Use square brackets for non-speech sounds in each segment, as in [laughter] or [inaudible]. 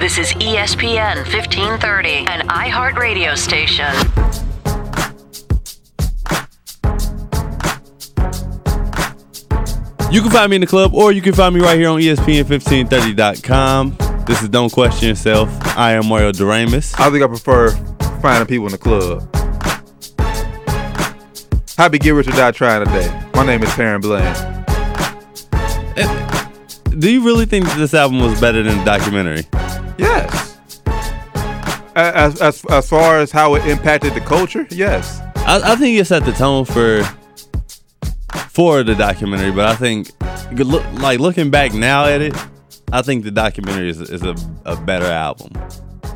This is ESPN 1530, an iHeart radio station. You can find me in the club, or you can find me right here on E ESPN1530.com. This is Don't Question Yourself. I am Mario Doremus. I think I prefer finding people in the club. Happy Get Rich or Die Trying today. My name is Perrin Blaine. Eh, do you really think this album was better than the documentary? Yes. As, as, as far as how it impacted the culture, yes. I, I think it set the tone for for the documentary, but I think look, like looking back now at it, I think the documentary is, is a, a better album,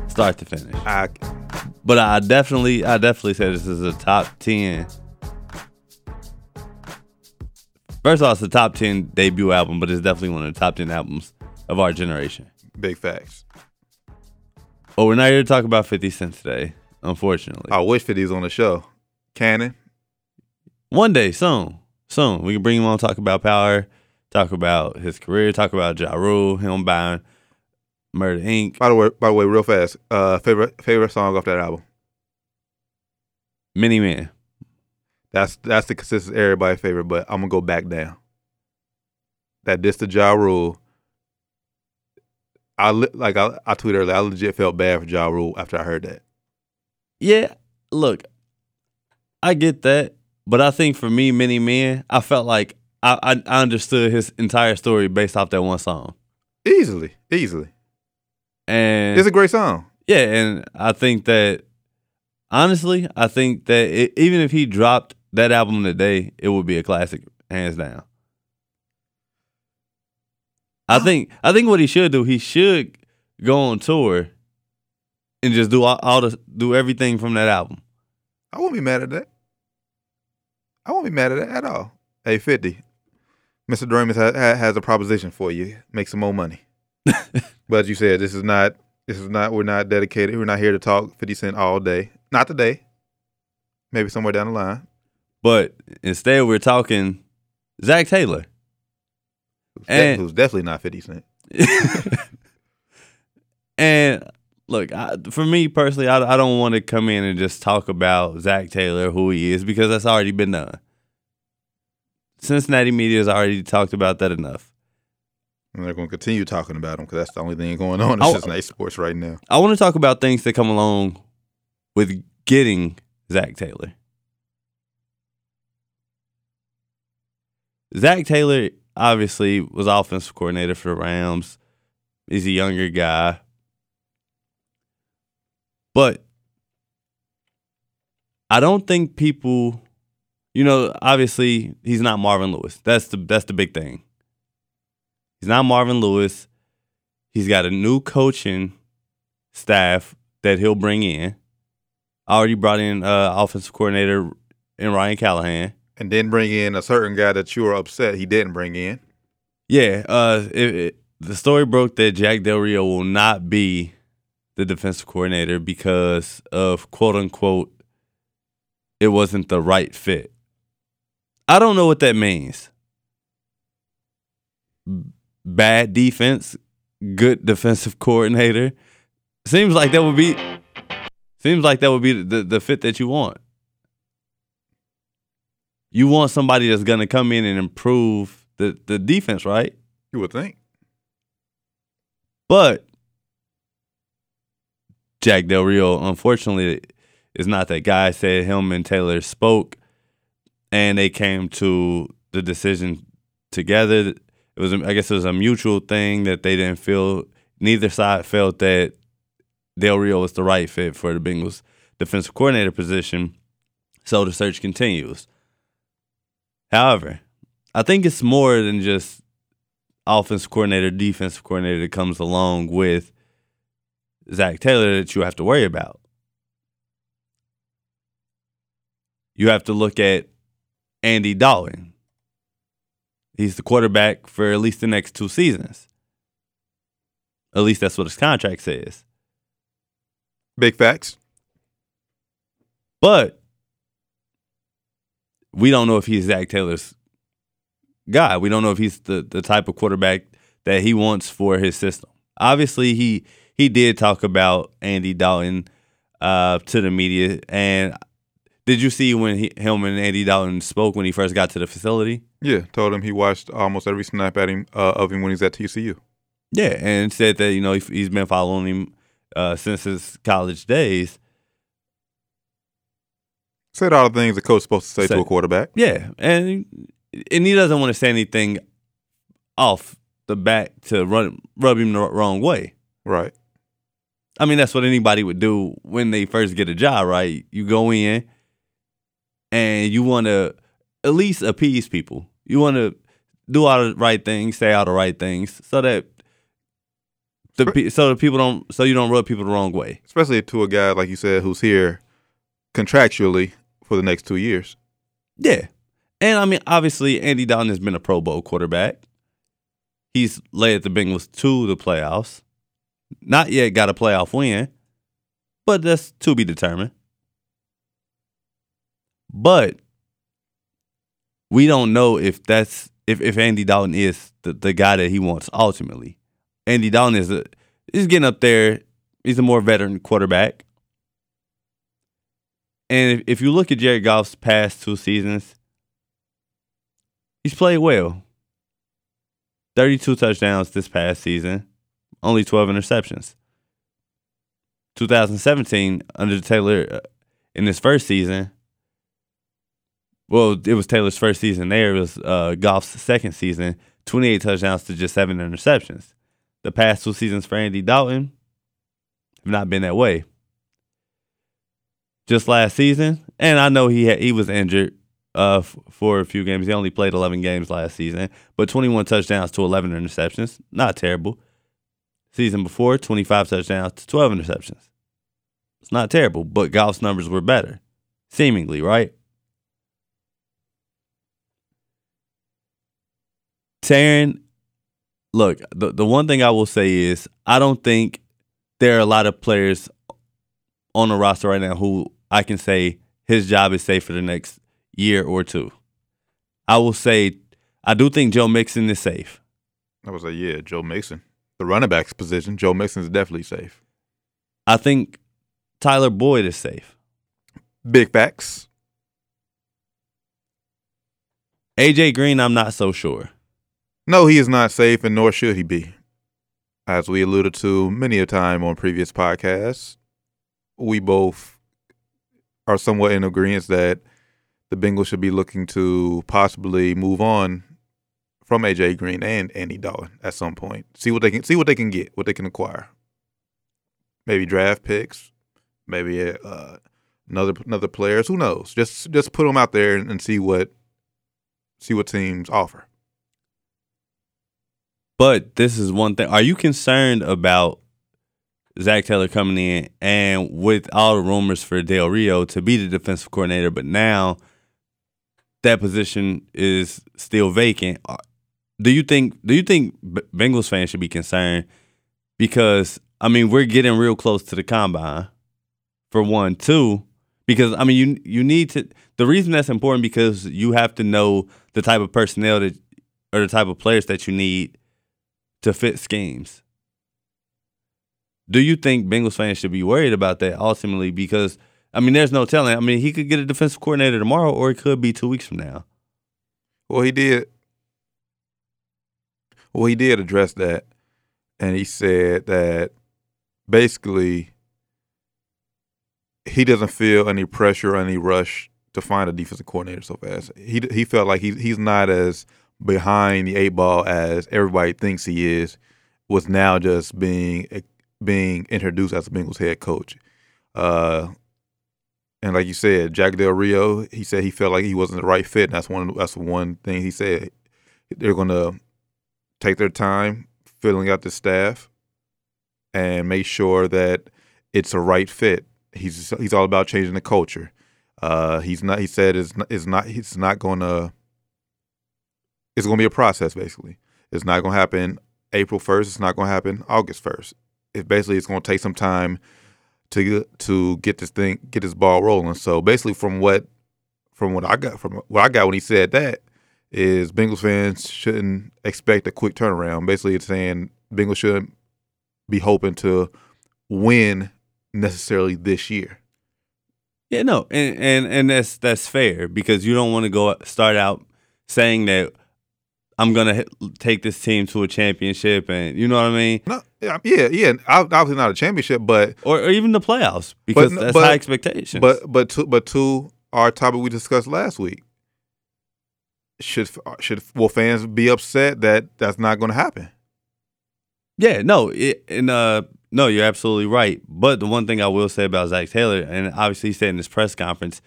start to finish. I, But I definitely, I definitely say this is a top ten. First of all, it's a top ten debut album, but it's definitely one of the top ten albums of our generation. big facts. But we're not here to talk about Fifty Cent today, unfortunately. I wish 50 was on the show. Cannon. One day, soon, soon, we can bring him on, talk about power, talk about his career, talk about Ja Rule, him buying Murder Inc., By the way, by the way, real fast. Uh, favorite favorite song off that album. Many Men. That's that's the consistent everybody favorite, but I'm gonna go back down. That this the Ja Rule. I like I, I tweeted earlier. I legit felt bad for Ja Rule after I heard that. Yeah, look, I get that, but I think for me, Many Men, I felt like I, I, I understood his entire story based off that one song. Easily, easily. And It's a great song. Yeah, and I think that honestly, I think that it, even if he dropped that album today, it would be a classic, hands down. I think I think what he should do, he should go on tour and just do all, all the do everything from that album. I won't be mad at that. I won't be mad at that at all. Hey, 50. Mr. Doremus ha- ha- has a proposition for you. Make some more money. [laughs] but you said, this is not, this is not, we're not dedicated. We're not here to talk 50 Cent all day. Not today. Maybe somewhere down the line. But instead, we're talking Zach Taylor. And- who's definitely not 50 Cent. [laughs] and look, I, for me personally, I, I don't want to come in and just talk about Zach Taylor, who he is, because that's already been done. Cincinnati media has already talked about that enough. And they're going to continue talking about him because that's the only thing going on in. Cincinnati sports right now. I want to talk about things that come along with getting Zach Taylor. Zach Taylor obviously was offensive coordinator for the Rams. He's a younger guy. But I don't think people you know, obviously he's not Marvin Lewis. That's the that's the big thing. He's not Marvin Lewis. He's got a new coaching staff that he'll bring in. Already brought in uh, offensive coordinator in Brian Callahan. And then bring in a certain guy that you were upset he didn't bring in. Yeah, uh, it, it- the story broke that Jack Del Rio will not be the defensive coordinator because of quote unquote it wasn't the right fit. I don't know what that means. Bad defense, good defensive coordinator. Seems like that would be seems like that would be the, the fit that you want. You want somebody that's gonna come in and improve the, the defense, right? You would think. But Jack Del Rio, unfortunately, is not that guy. Said him and Taylor spoke, and they came to the decision together. It was, I guess, it was a mutual thing that they didn't feel. Neither side felt that Del Rio was the right fit for the Bengals defensive coordinator position. So the search continues. However, I think it's more than just offensive coordinator, defensive coordinator that comes along with Zach Taylor that you have to worry about. You have to look at Andy Dalton. He's the quarterback for at least the next two seasons. At least that's what his contract says. Big facts. But we don't know if he's Zach Taylor's guy. We don't know if he's the, the type of quarterback that he wants for his system. Obviously, he he did talk about Andy Dalton uh, to the media. And did you see when he, him and Andy Dalton spoke when he first got to the facility? Yeah, told him he watched almost every snap at him uh, of him when he's at TCU. Yeah, and said that you know he's been following him uh, since his college days. Said all the things the coach's supposed to say, to a quarterback. Yeah, and and he doesn't want to say anything off the bat to run rub him the wrong way. Right. I mean, that's what anybody would do when they first get a job, right? You go in and you want to at least appease people. You want to do all the right things, say all the right things, so that the pe- so that people don't so you don't rub people the wrong way. Especially to a guy like you said who's here contractually for the next two years. Yeah, and I mean, obviously, Andy Dalton has been a Pro Bowl quarterback. He's led the Bengals to the playoffs. Not yet got a playoff win, but that's to be determined. But we don't know if that's if, if Andy Dalton is the, the guy that he wants ultimately. Andy Dalton is a he's getting up there. He's a more veteran quarterback. And if, if you look at Jared Goff's past two seasons, he's played well. 32 touchdowns this past season, only 12 interceptions. 2017, under Taylor uh, in his first season, well, it was Taylor's first season there. It was uh, Goff's second season, 28 touchdowns to just seven interceptions. The past two seasons for Andy Dalton have not been that way. Just last season, and I know he had, he was injured uh, f- for a few games. He only played 11 games last season, but 21 touchdowns to 11 interceptions. Not terrible. Season before, 25 touchdowns to 12 interceptions. It's not terrible, but Goff's numbers were better, seemingly, right? Taryn, look, the, the one thing I will say is I don't think there are a lot of players on the roster right now who I can say his job is safe for the next year or two. I will say I do think Joe Mixon is safe. I was like, yeah, Joe Mixon. The running back's position, Joe Mixon is definitely safe. I think Tyler Boyd is safe. Big facts. AJ Green, I'm not so sure. No, he is not safe, and nor should he be. As we alluded to many a time on previous podcasts, we both are somewhat in agreement that the Bengals should be looking to possibly move on from AJ Green and Andy Dalton at some point. See what they can see what they can get, what they can acquire. Maybe draft picks, maybe uh, another another players. Who knows? Just just put them out there and, and see what see what teams offer. But this is one thing. Are you concerned about Zach Taylor coming in and with all the rumors for Del Rio to be the defensive coordinator, but now that position is still vacant? Uh, Do you think? Do you think Bengals fans should be concerned because I mean we're getting real close to the combine for one, two. Because I mean you you need to. The reason that's important because you have to know the type of personnel that or the type of players that you need to fit schemes. Do you think Bengals fans should be worried about that ultimately? Because I mean, there's no telling. I mean, he could get a defensive coordinator tomorrow, or it could be two weeks from now. Well, he did. Well, he did address that, and he said that basically he doesn't feel any pressure any rush to find a defensive coordinator so fast. He he felt like he he's not as behind the eight ball as everybody thinks he is. Was now just being being introduced as a Bengals head coach. Uh, and like you said, Jack Del Rio, he said he felt like he wasn't the right fit. And that's one. That's one thing he said. They're gonna take their time filling out the staff and make sure that it's a right fit. He's he's all about changing the culture. Uh, he's not. He said it's not. It's not. He's not to. It's to be a process. Basically, it's not to happen April first. It's not to happen August first. It basically it's going to take some time to to get this thing get this ball rolling. So basically, from what from what I got from what I got when he said that is Bengals fans shouldn't expect a quick turnaround. Basically, it's saying Bengals shouldn't be hoping to win necessarily this year. Yeah, no, and and and that's that's fair because you don't want to go start out saying that I'm gonna take this team to a championship, and you know what I mean. No, yeah, yeah, yeah. Obviously not a championship, but or, or even the playoffs because but, that's but, high expectations. But but to but to our topic we discussed last week, should should will fans be upset that that's not going to happen? Yeah, no, it, and uh, no, you're absolutely right. But the one thing I will say about Zach Taylor, and obviously he said in his press conference,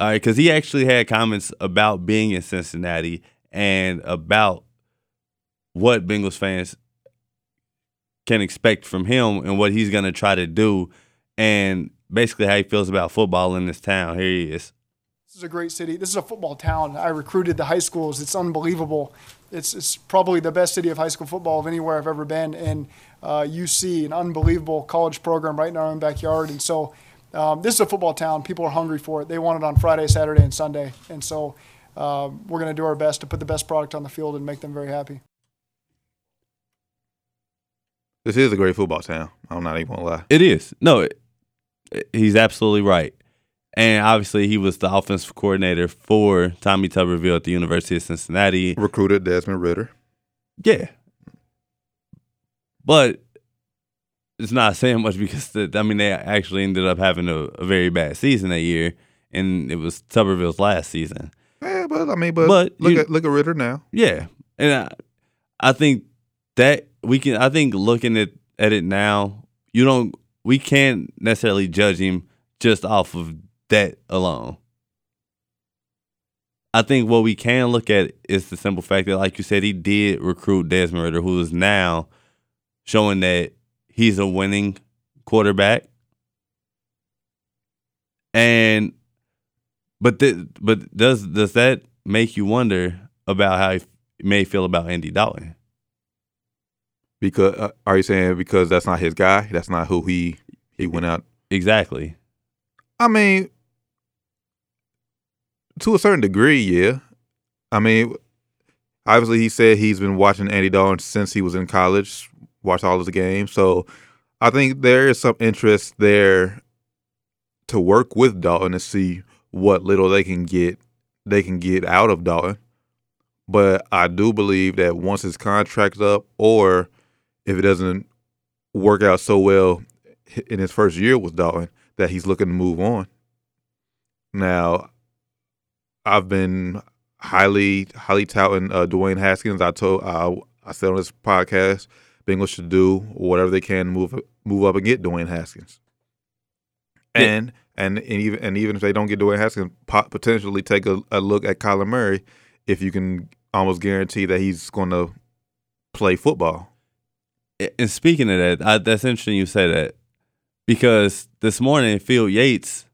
all right, because he actually had comments about being in Cincinnati and about what Bengals fans can expect from him and what he's going to try to do, and basically how he feels about football in this town. Here he is. This is a great city. This is a football town. I recruited the high schools. It's unbelievable. It's, it's probably the best city of high school football of anywhere I've ever been. And uh, UC, an unbelievable college program right in our own backyard. And so um, this is a football town. People are hungry for it. They want it on Friday, Saturday, and Sunday. And so uh, we're going to do our best to put the best product on the field and make them very happy. This is a great football town. I'm not even going to lie. It is. No, it, he's absolutely right. And obviously, he was the offensive coordinator for Tommy Tuberville at the University of Cincinnati. Recruited Desmond Ridder. Yeah. But it's not saying much because, the, I mean, they actually ended up having a, a, very bad season that year, and it was Tuberville's last season. But I mean, but, but look you, at look at Ridder now. Yeah, and I, I think that we can. I think looking at at it now, you don't. We can't necessarily judge him just off of that alone. I think what we can look at is the simple fact that, like you said, he did recruit Desmond Ridder, who is now showing that he's a winning quarterback. And but th- but does does that make you wonder about how he may feel about Andy Dalton? Because uh, are you saying because that's not his guy? That's not who he he went out exactly. I mean, to a certain degree, yeah. I mean, obviously, he said he's been watching Andy Dalton since he was in college, watched all of the games. So I think there is some interest there to work with Dalton to see what little they can get they can get out of Dalton. But I do believe that once his contract's up, or if it doesn't work out so well in his first year with Dalton, that he's looking to move on. Now, I've been highly highly touting uh, Dwayne Haskins. I told uh, I said on this podcast, Bengals should do whatever they can to move move up and get Dwayne Haskins. And yeah. And and even and even if they don't get Dwayne Haskins, potentially take a, a look at Kyler Murray if you can almost guarantee that he's going to play football. And speaking of that, I, that's interesting you say that because this morning Field Yates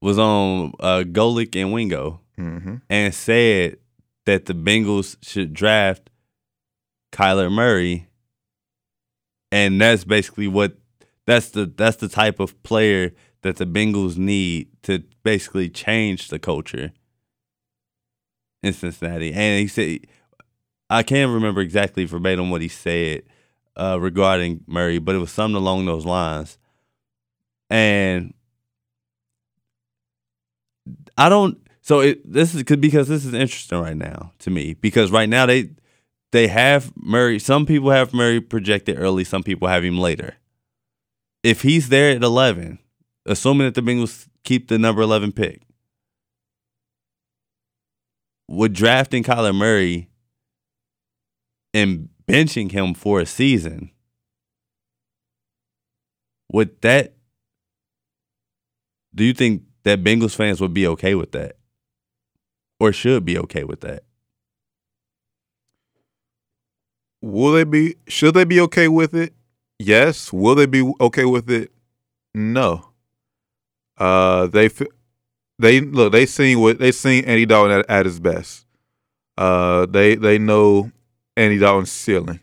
was on uh, Golic and Wingo mm-hmm. and said that the Bengals should draft Kyler Murray, and that's basically what that's the that's the type of player that the Bengals need to basically change the culture in Cincinnati. And he said, I can't remember exactly verbatim what he said uh, regarding Murray, but it was something along those lines. And I don't. So it this is because this is interesting right now to me because right now they they have Murray. Some people have Murray projected early. Some people have him later. If he's there at eleven, assuming that the Bengals keep the number eleven pick, would drafting Kyler Murray and benching him for a season would that do you think that Bengals fans would be okay with that or should be okay with that? Will they be? Should they be okay with it? Yes. Will they be okay with it? No. Uh, they they look. They seen what they seen Andy Dalton at, at his best. Uh, they they know Andy Dalton's ceiling.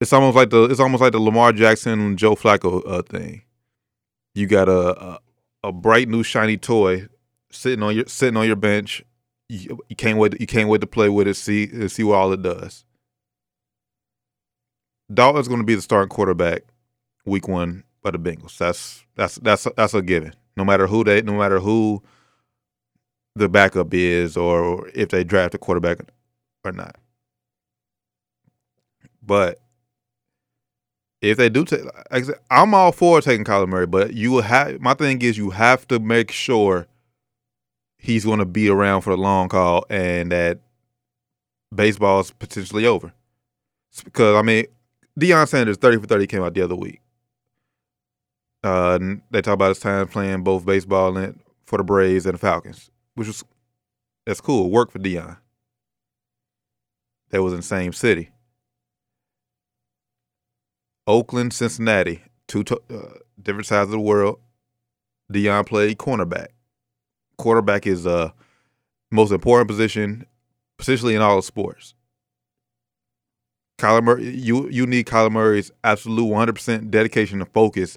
It's almost like the it's almost like the Lamar Jackson Joe Flacco uh, thing. You got a, a a bright new shiny toy sitting on your sitting on your bench. You, you can't wait. You can't wait to play with it. See see what all it does. Dalton's going to be the starting quarterback week one by the Bengals. That's that's that's that's a given. No matter who they, no matter who the backup is, or if they draft a quarterback or not. But if they do take, I'm all for taking Kyler Murray, but you will have. My thing is, you have to make sure he's going to be around for the long haul, and that baseball is potentially over. Because I mean, Deion Sanders, 30 for 30, came out the other week. Uh, they talk about his time playing both baseball and for the Braves and the Falcons, which was that's cool. Work for Deion. They was in the same city. Oakland, Cincinnati, two to, uh, different sides of the world. Deion played cornerback. Quarterback is uh most important position, potentially in all of sports. Kyler Murray, you you need Kyler Murray's absolute 100% dedication and focus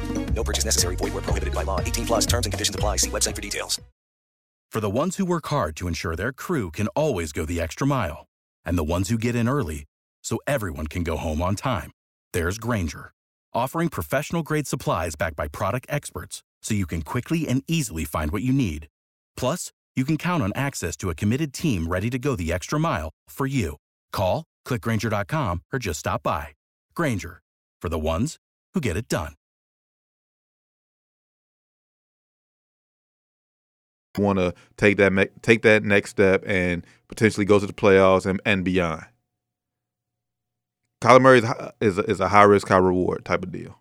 No purchase necessary. Void where prohibited by law. 18 plus terms and conditions apply. See website for details. For the ones who work hard to ensure their crew can always go the extra mile, and the ones who get in early so everyone can go home on time, there's Grainger, offering professional grade supplies backed by product experts so you can quickly and easily find what you need. Plus, you can count on access to a committed team ready to go the extra mile for you. Call, clickgranger.com, or just stop by. Grainger, for the ones who get it done. Want to take that take that next step and potentially go to the playoffs and, and beyond. Kyler Murray is, is a, is a high risk, high reward type of deal.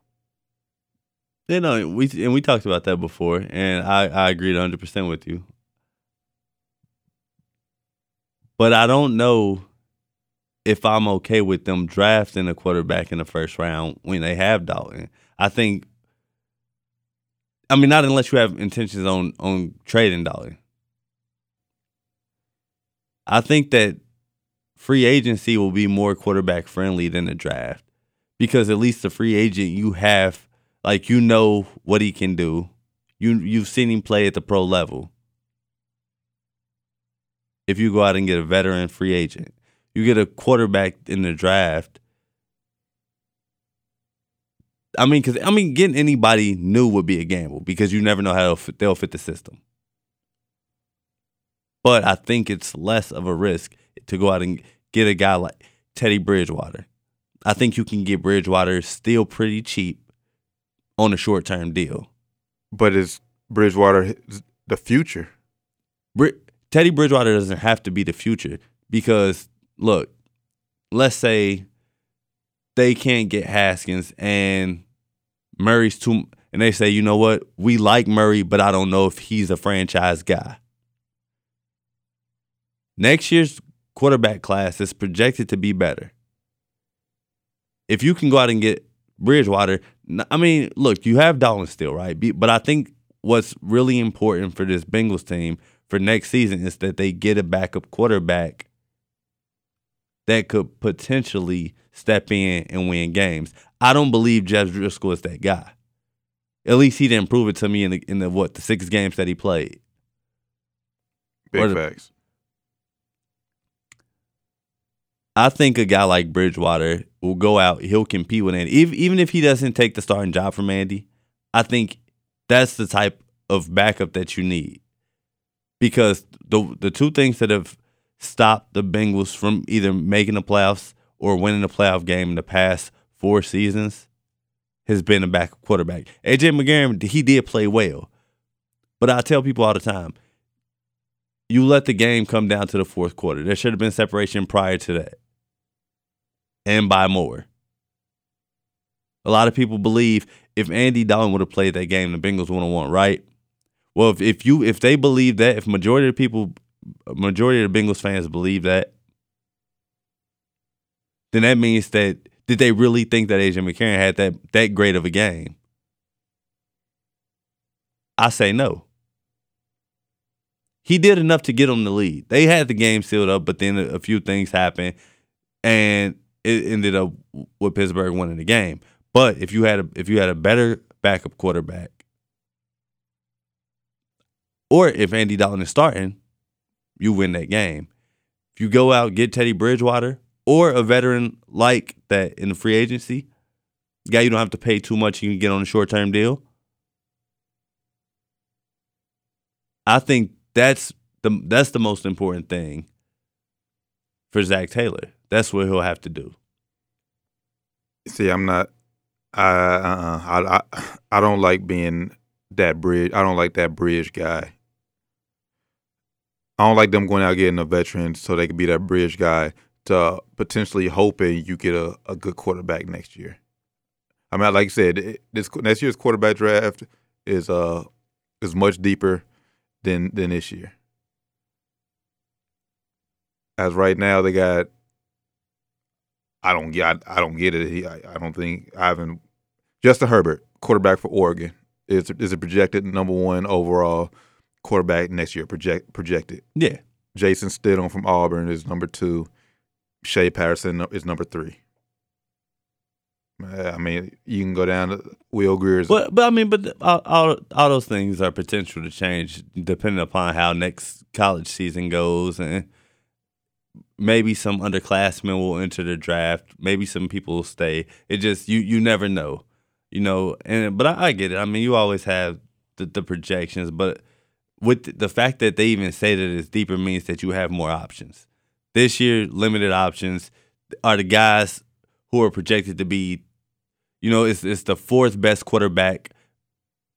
You know, we and we talked about that before, and I I agreed 100 percent with you. But I don't know if I'm okay with them drafting a quarterback in the first round when they have Dalton. I think. I mean, not unless you have intentions on on trading Dalton. I think that free agency will be more quarterback friendly than the draft because at least the free agent you have like you know what he can do. You you've seen him play at the pro level. If you go out and get a veteran free agent, you get a quarterback in the draft. I mean, because I mean, getting anybody new would be a gamble because you never know how they'll fit, they'll fit the system. But I think it's less of a risk to go out and get a guy like Teddy Bridgewater. I think you can get Bridgewater still pretty cheap on a short term deal. But is Bridgewater the future? Br- Teddy Bridgewater doesn't have to be the future because look, let's say they can't get Haskins and Murray's too and they say, "You know what? We like Murray, but I don't know if he's a franchise guy." Next year's quarterback class is projected to be better. If you can go out and get Bridgewater, I mean, look, you have Dalton still, right? But I think what's really important for this Bengals team for next season is that they get a backup quarterback that could potentially step in and win games. I don't believe Jeff Driskel is that guy. At least he didn't prove it to me in the in the what the six games that he played. Big the, facts. I think a guy like Bridgewater will go out. He'll compete with Andy, even even if he doesn't take the starting job from Andy. I think that's the type of backup that you need because the the two things that have stopped the Bengals from either making the playoffs or winning a playoff game in the past four seasons has been a backup quarterback. AJ McCarron, he did play well. But I tell people all the time, you let the game come down to the fourth quarter. There should have been separation prior to that. And by more. A lot of people believe if Andy Dalton would have played that game, the Bengals would have won, right? Well, if, if you if they believe that, if majority of people majority of the Bengals fans believe that, then that means that did they really think that AJ McCarron had that that great of a game? I say no. He did enough to get them the lead. They had the game sealed up, but then a, few things happened, and it ended up with Pittsburgh winning the game. But if you had a if you had a better backup quarterback, or if Andy Dalton is starting, you win that game. If you go out get Teddy Bridgewater or a veteran like that in the free agency, guy you don't have to pay too much, you can get on a short term deal. I think that's the that's the most important thing for Zach Taylor. That's what he'll have to do. See, I'm not. I uh, I I I don't like being that bridge. I don't like that bridge guy. I don't like them going out getting a veteran so they could be that bridge guy to potentially hoping you get a, a good quarterback next year. I mean, like I said, it, this next year's quarterback draft is uh is much deeper than than this year. As right now, they got. I don't get. I, I don't get it. He, I, I don't think Ivan Justin Herbert, quarterback for Oregon, is is a projected number one overall quarterback next year. Project projected. Yeah. Jason Stidham from Auburn is number two. Shea Patterson is number three. I mean, you can go down to Will Grier's. But but I mean, but all, all all those things are potential to change depending upon how next college season goes, and maybe some underclassmen will enter the draft. Maybe some people will stay. It just you you never know, you know. And but I, I get it. I mean, you always have the, the projections, but with the fact that they even say that it's deeper means that you have more options. This year, limited options are the guys who are projected to be you know, it's it's the fourth best quarterback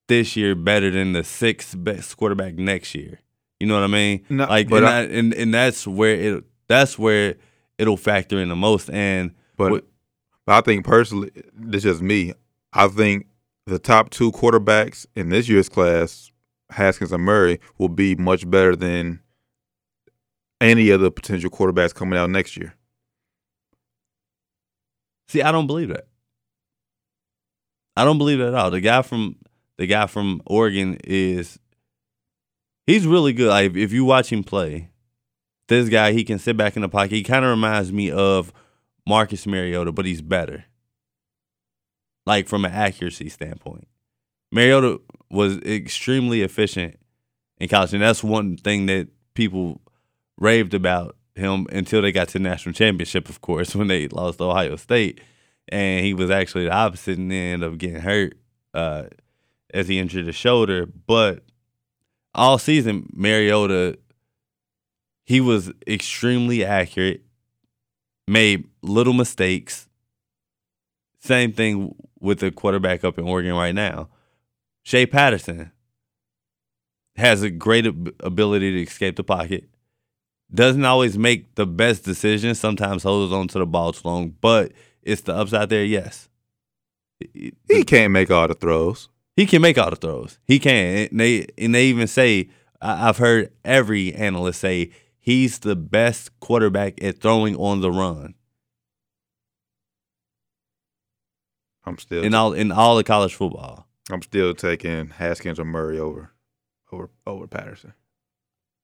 this year, better than the sixth best quarterback next year. You know what I mean? No, like, but and, I- and and that's where it that's where it'll factor in the most. And But, what- but I think personally, this is just me. I think the top two quarterbacks in this year's class, Haskins and Murray, will be much better than any of the potential quarterbacks coming out next year. see, I don't believe that. I don't believe that at all. The guy from the guy from Oregon is he's really good. Like if you watch him play, this guy he can sit back in the pocket. He kind of reminds me of Marcus Mariota, but he's better. Like from an accuracy standpoint, Mariota was extremely efficient in college, and that's one thing that people raved about him until they got to the national championship, of course, [laughs] when they lost Ohio State, and he was actually the opposite and then ended up getting hurt uh, as he injured his shoulder. But all season, Mariota, he was extremely accurate, made little mistakes. Same thing with the quarterback up in Oregon right now. Shea Patterson has a great ab- ability to escape the pocket. Doesn't always make the best decisions. Sometimes holds on to the ball too long, but it's the upside there. Yes, He can't make all the throws. he can make all the throws. He can. And they and they even say I- I've heard every analyst say he's the best quarterback at throwing on the run I'm still in all in all of college football. I'm still taking Haskins or Murray over over over Patterson.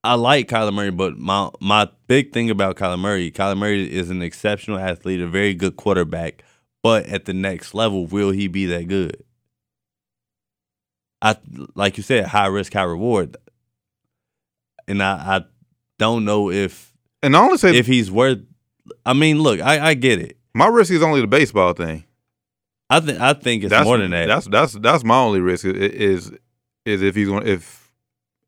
I like Kyler Murray, but my my big thing about Kyler Murray, Kyler Murray is an exceptional athlete, a very good quarterback, but at the next level, will he be that good? I like you said, high risk, high reward, and I, I don't know if And I only say if he's worth. I mean, look, I, I get it. my risk is only the baseball thing. I think I think it's that's more than that. That's that's that's my only risk is is if he's going if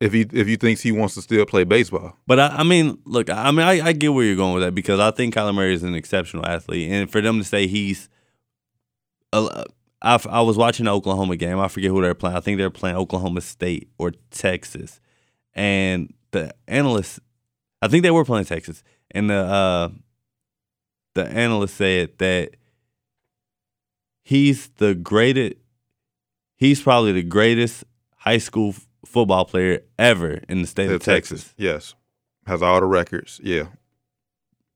if he if you thinks he wants to still play baseball. But I, I mean, look, I mean, I, I get where you're going with that because I think Kyler Murray is an exceptional athlete, and for them to say he's, a, I, I was watching the Oklahoma game. I forget who they're playing. I think they're playing Oklahoma State or Texas, and the analysts, I think they were playing Texas, and the uh, the analyst said that he's the greatest. He's probably the greatest high school f- football player ever in the state Yeah, of Texas. Yes, has all the records. Yeah,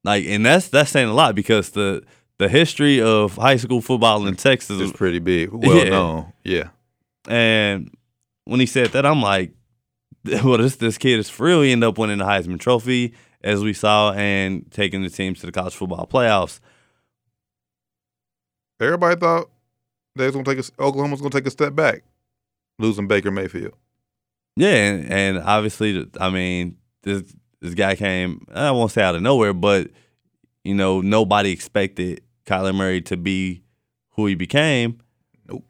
Like, and that's that's saying a lot because the the history of high school football in Texas is pretty big, [laughs] well Yeah. known. Yeah, And when he said that, I'm like, [laughs] well, this this kid is for real. He ended up winning the Heisman Trophy, as we saw, and taking the teams to the college football playoffs. Everybody thought they was gonna take a, Oklahoma was gonna take a step back, losing Baker Mayfield. Yeah, and, and obviously, I mean, this this guy came. I won't say out of nowhere, but you know, nobody expected Kyler Murray to be who he became. Nope.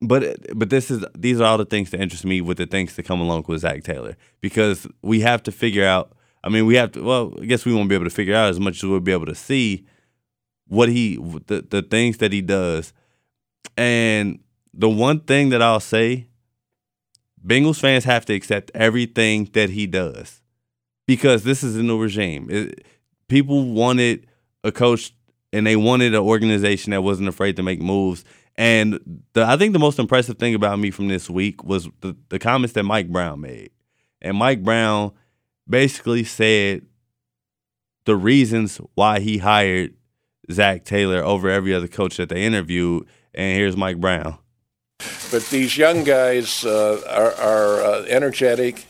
But but this is these are all the things that interest me with the things that come along with Zach Taylor because we have to figure out. I mean, we have to. Well, I guess we won't be able to figure out as much as we'll be able to see what he the the things that he does. And the one thing that I'll say, Bengals fans have to accept everything that he does because this is a new regime. It, people wanted a coach and they wanted an organization that wasn't afraid to make moves. And the, I think the most impressive thing about me from this week was the, the comments that Mike Brown made. And Mike Brown basically said the reasons why he hired Zach Taylor over every other coach that they interviewed. And here's Mike Brown. But these young guys uh, are, are uh, energetic.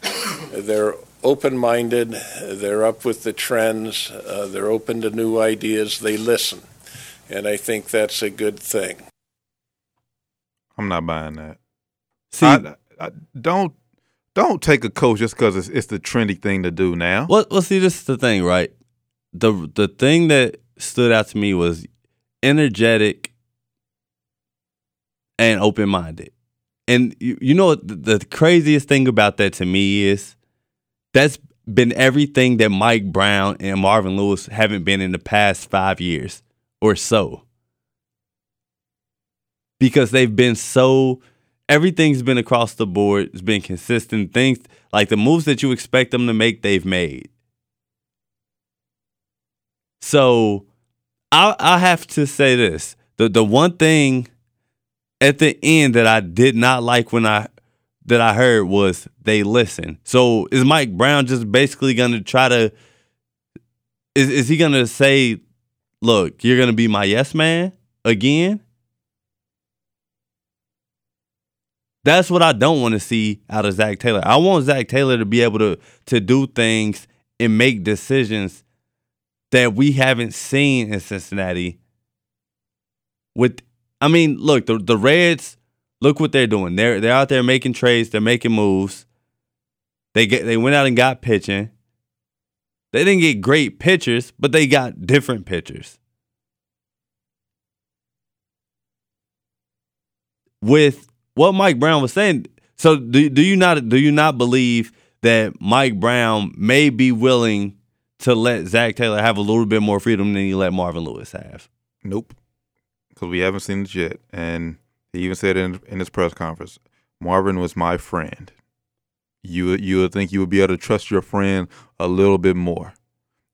They're open-minded. They're up with the trends. Uh, they're open to new ideas. They listen, and I think that's a good thing. I'm not buying that. See, I, I, don't don't take a coach just because it's, it's the trendy thing to do now. Well, well, see, this is the thing, right? the The thing that stood out to me was energetic and open minded. And you, you know? The, the craziest thing about that to me is that's been everything that Mike Brown and Marvin Lewis haven't been in the past five years or so. Because they've been so everything's been across the board. It's been consistent. Things like the moves that you expect them to make, they've made. So I I have to say this. The the one thing at the end that I did not like when I that I heard was they listen. So is Mike Brown just basically gonna try to is is he gonna say, look, you're gonna be my yes man again? That's what I don't want to see out of Zach Taylor. I want Zach Taylor to be able to to do things and make decisions that we haven't seen in Cincinnati. With, I mean, look, the the Reds, look what they're doing. They're they're out there making trades. They're making moves. They get they went out and got pitching. They didn't get great pitchers, but they got different pitchers. With what Mike Brown was saying, so do do you not do you not believe that Mike Brown may be willing to let Zach Taylor have a little bit more freedom than he let Marvin Lewis have? Nope, because we haven't seen it yet. And he even said in in his press conference, Marvin was my friend. You you would think you would be able to trust your friend a little bit more.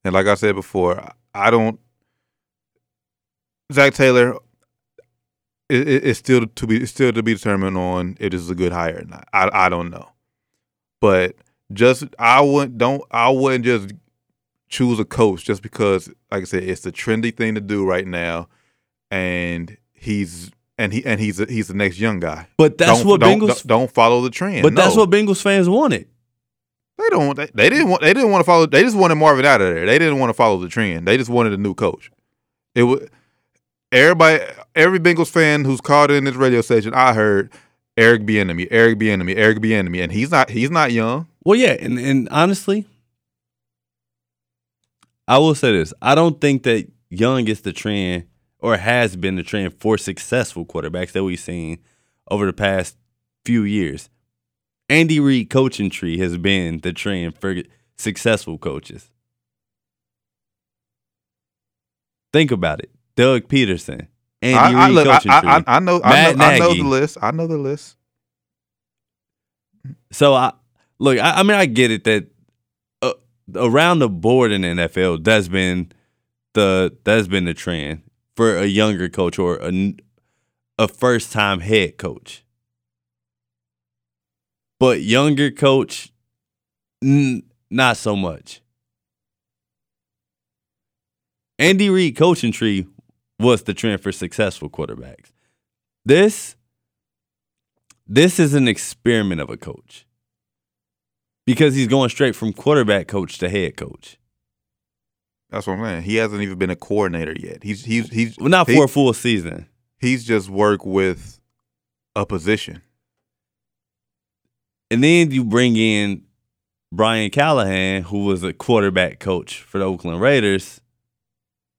And like I said before, I don't. Zach Taylor. It, it, it's still to be still to be determined on if this is a good hire or not. I I don't know, but just I wouldn't don't I wouldn't just choose a coach just because, like I said, it's the trendy thing to do right now, and he's and he and he's a, he's the next young guy. But that's Don't- what don't, Bengals- don't, follow the trend. But that's what Bengals fans wanted. they don't. They, they didn't want. They didn't want to follow. They just wanted Marvin out of there. They didn't want to follow the trend. They just wanted a new coach. It was everybody. Every Bengals fan who's called in this radio station, I heard Eric Bieniemy, Eric Bieniemy, Eric Bieniemy, and he's not. He's not young. Well, yeah, and, and honestly, I will say this: I don't think that young is the trend or has been the trend for successful quarterbacks that we've seen over the past few years. Andy Reid coaching tree has been the trend for successful coaches. Think about it. Doug Pederson, Andy I, I, Reid look, I, coaching tree. I, I know, I Matt know, I know the list. I know the list. So I look. I, I mean, I get it that around the board in the NFL, that's been the that's been the trend for a younger coach or a, a first time head coach. But younger coach, n- not so much. Andy Reid coaching tree was the trend for successful quarterbacks. This this is an experiment of a coach because he's going straight from quarterback coach to head coach. That's what I'm saying. He hasn't even been a coordinator yet. He's he's he's Well, not he- for a full season. He's just worked with a position. And then you bring in Brian Callahan, who was a quarterback coach for the Oakland Raiders,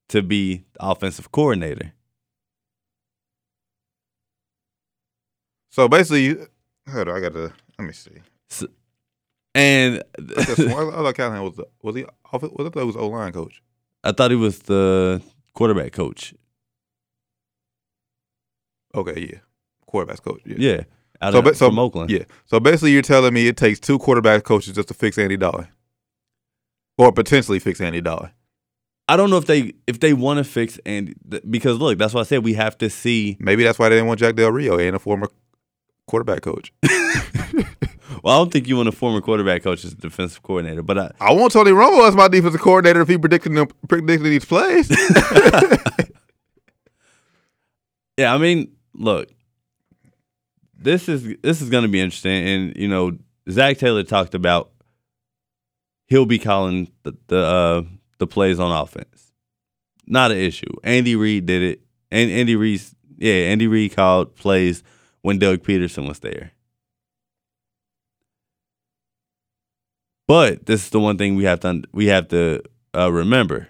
to be the offensive coordinator. So basically, hold on, I gotta let me see. So, and I thought- [laughs] I thought Callahan was the, was he off, was I thought he was O line coach. I thought he was the quarterback coach. Okay, yeah, quarterbacks coach. Yeah, Yeah, out so, of, so from Oakland. Yeah, so basically, you're telling me it takes two quarterback coaches just to fix Andy Dalton, or potentially fix Andy Dalton. I don't know if they if they want to fix Andy because look, that's why I said we have to see. Maybe that's why they didn't want Jack Del Rio and a former quarterback coach. [laughs] Well, I don't think you want a former quarterback coach as a defensive coordinator, but I, I want Tony Romo as my defensive coordinator if he predicted them, predicted these plays. [laughs] Yeah, I mean, look, this is this is going to be interesting, and you know, Zac Taylor talked about he'll be calling the the uh, the plays on offense. Not an issue. Andy Reid did it, and Andy Reid, yeah, Andy Reid called plays when Doug Pederson was there. But this is the one thing we have to we have to uh, remember.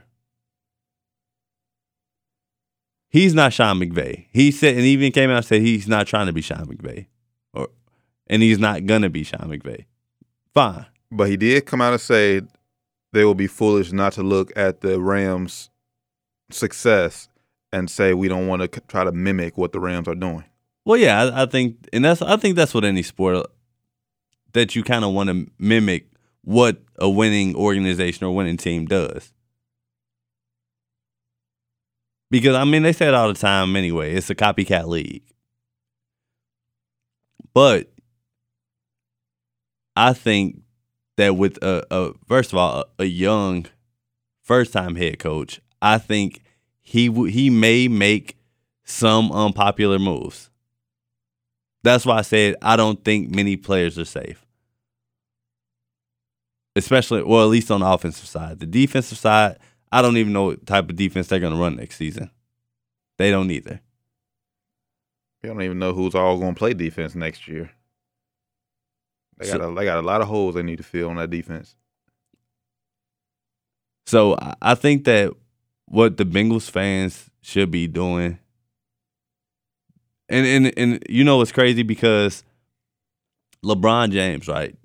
He's not Sean McVay. He said, and he even came out and said he's not trying to be Sean McVay, or and he's not gonna be Sean McVay. Fine. but he did come out and say they will be foolish not to look at the Rams' success and say we don't want to try to mimic what the Rams are doing. Well, yeah, I, I think, and that's I think that's what any sport that you kind of want to mimic what a winning organization or winning team does. Because I mean, they say it all the time anyway. It's a copycat league, but I think that with a, a first of all a, a young first time head coach, I think he w- he may make some unpopular moves. That's why I said I don't think many players are safe. Especially, well, at least on the offensive side. The defensive side, I don't even know what type of defense they're going to run next season. They don't either. We don't even know who's all going to play defense next year. They got So- a, they got a lot of holes they need to fill on that defense. So I- I think that what the Bengals fans should be doing, and and and you know it's crazy because LeBron James, right?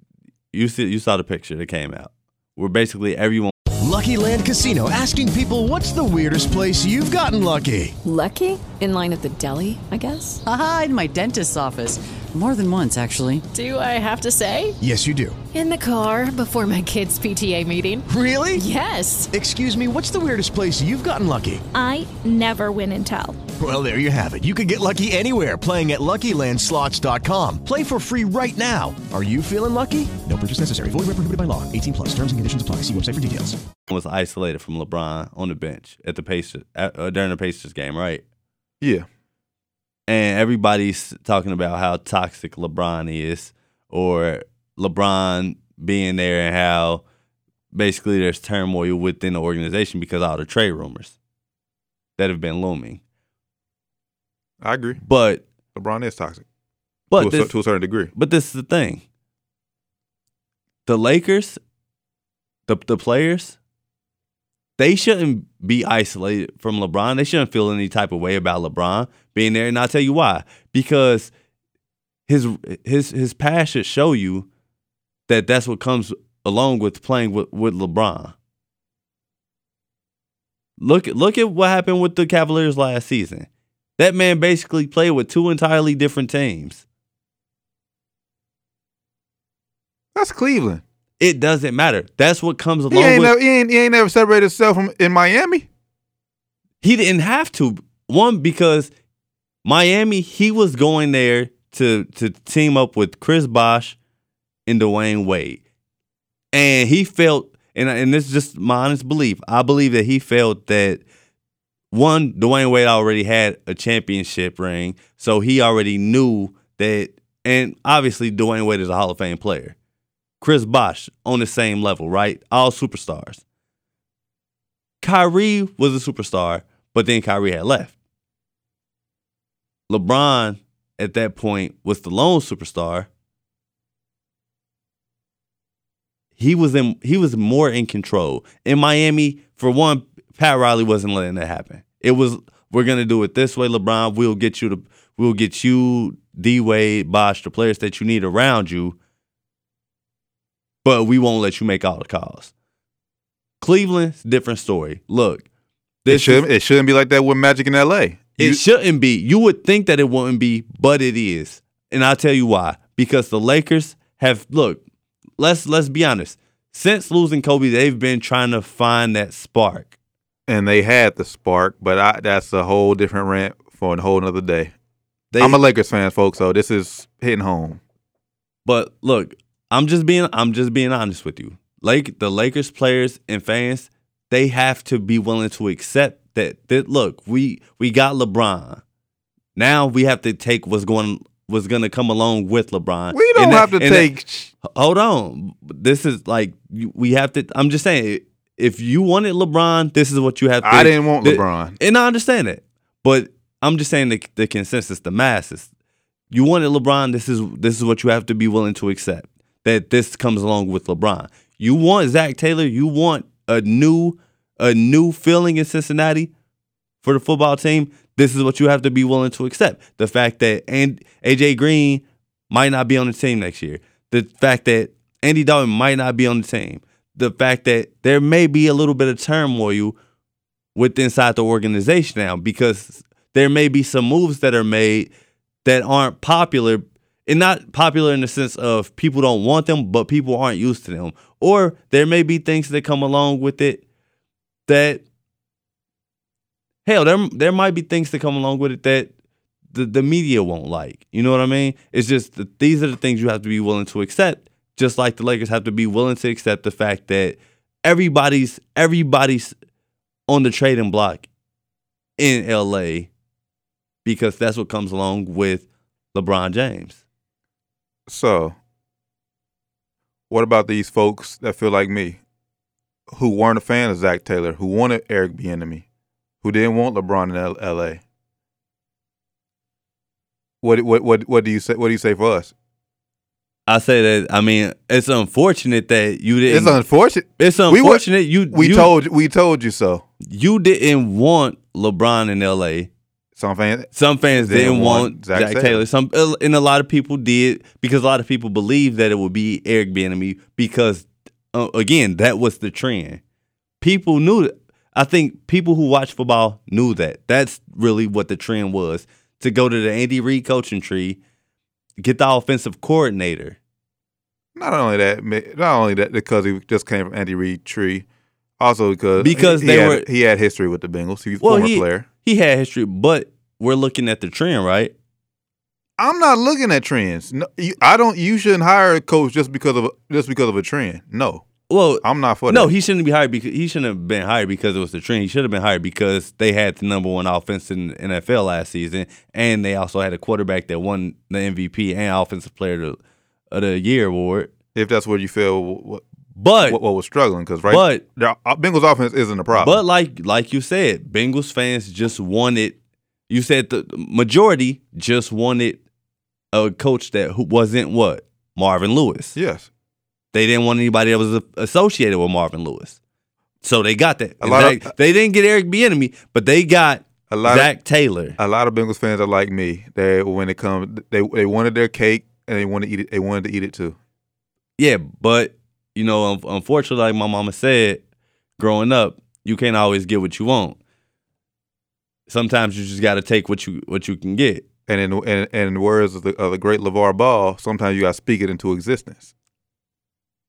You see, you saw the picture that came out, where basically everyone. Lucky Land Casino asking people what's the weirdest place you've gotten lucky? Lucky? In line at the deli, I guess? Aha, in my dentist's office. More than once, actually. Do I have to say? Yes, you do. In the car before my kids' PTA meeting. Really? Yes. Excuse me, what's the weirdest place you've gotten lucky? I never win and tell. Well, there you have it. You can get lucky anywhere playing at LuckyLandSlots.com. Play for free right now. Are you feeling lucky? No purchase necessary. Void where prohibited by law. 18 plus. Terms and conditions apply. See website for details. was isolated from LeBron on the bench at the Pacers at, uh, during the Pacers game, right? Yeah. And everybody's talking about how toxic LeBron is, or LeBron being there, and how basically there's turmoil within the organization because of all the trade rumors that have been looming. I agree. But LeBron is toxic. but to, a, this, to a certain degree. But this is the thing. The Lakers, the the players, they shouldn't be isolated from LeBron. They shouldn't feel any type of way about LeBron being there. And I'll tell you why. Because his his his past should show you that that's what comes along with playing with, with LeBron. Look look at what happened with the Cavaliers last season. That man basically played with two entirely different teams. That's Cleveland. It doesn't matter. That's what comes along He ain't, with never, he ain't, he ain't never separated himself from in Miami. He didn't have to. One because Miami, he was going there to to team up with Chris Bosh and Dwyane Wade, and he felt, and and this is just my honest belief. I believe that he felt that one, Dwyane Wade already had a championship ring, so he already knew that, and obviously Dwyane Wade is a Hall of Fame player. Chris Bosh on the same level, right? All superstars. Kyrie was a superstar, but then Kyrie had left. LeBron at that point was the lone superstar. He was in he was more in control. In Miami, for one, Pat Riley wasn't letting that happen. It was we're gonna do it this way, LeBron. We'll get you to we'll get you, D Wade, Bosh, the players that you need around you, but we won't let you make all the calls. Cleveland's different story. Look, It should it shouldn't be like that with Magic in L.A. it shouldn't be. You would think that it wouldn't be, but it is. And I'll tell you why. Because the Lakers have look, let's let's be honest. Since losing Kobe, they've been trying to find that spark. and they had the spark, but I, that's a whole different rant for a whole nother day. They- I'm a Lakers fan, folks, so this is hitting home. But look, I'm just being I'm just being honest with you. Like the Lakers players and fans, they have to be willing to accept that that look, we we got LeBron. Now we have to take what's going what's going to come along with LeBron. We don't And that- have to and that- take. hold on. This is like we have to. I'm just saying, if you wanted LeBron, this is what you have. to I didn't want th- LeBron. and I understand it, but I'm just saying the, the consensus, the masses. You wanted LeBron. This is this is what you have to be willing to accept. That this comes along with LeBron. You want Zac Taylor. You want a new a new feeling in Cincinnati for the football team. This is what you have to be willing to accept. The fact that and AJ Green might not be on the team next year. The fact that Andy Dalton might not be on the team. The fact that there may be a little bit of turmoil with inside the organization now because there may be some moves that are made that aren't popular and not popular in the sense of people don't want them, but people aren't used to them. Or there may be things that come along with it that hell, there there might be things that come along with it that the, the media won't like. You know what I mean? It's just that these are the things you have to be willing to accept. Just like the Lakers have to be willing to accept the fact that everybody's everybody's on the trading block in LA because that's what comes along with LeBron James. So, what about these folks that feel like me, who weren't a fan of Zac Taylor, who wanted Eric Bieniemy, who didn't want LeBron in L- L.A. What what what what do you say? What do you say for us? I say that I mean it's unfortunate that you didn't. It's unfortunate. It's unfortunate We were- you We you, told we told you so. you didn't want LeBron in L.A. Some fans Some fans Didn't didn't, want Zac Zac, Taylor. Taylor. Some uh, and a lot of people did because a lot of people believed that it would be Eric Bieniemy because uh, again that was the trend. People knew that. I think people who watch football knew that. That's really what the trend was to go to the Andy Reid coaching tree, get the offensive coordinator. Not only that, not only that because he just came from Andy Reid tree, also because Because he, they he had, were- he had history with the Bengals. He's a Well, former he player. he had history, but we're looking at the trend, right? I'm not looking at trends. No, you, I don't. You shouldn't hire a coach just because of just because of a trend. No, Well, I'm not for no, that. he shouldn't be hired because he shouldn't have been hired because it was the trend. He should have been hired because they had the number one offense in the NFL last season, and they also had a quarterback that won the MVP and Offensive Player of the, of the Year award. if that's what you feel, what, But what, what was struggling because right, But- the uh, Bengals offense isn't a problem. but like like you said, Bengals fans just wanted. You said the majority just wanted a coach that who wasn't what Marvin Lewis. yes, They didn't want anybody that was associated with Marvin Lewis. So they got that. A lot of- They- they didn't get Eric Bieniemy, but they got A lot Zac of, Taylor. A lot of Bengals fans are like me. They when it comes, they they wanted their cake and they want to eat it. They wanted to eat it too. Yeah, but you know, un- unfortunately, like my mama said, growing up, you can't always get what you want. Sometimes you just got to take what you what you can get. And in and, and words of the, of the great LeVar Ball, sometimes you got to speak it into existence.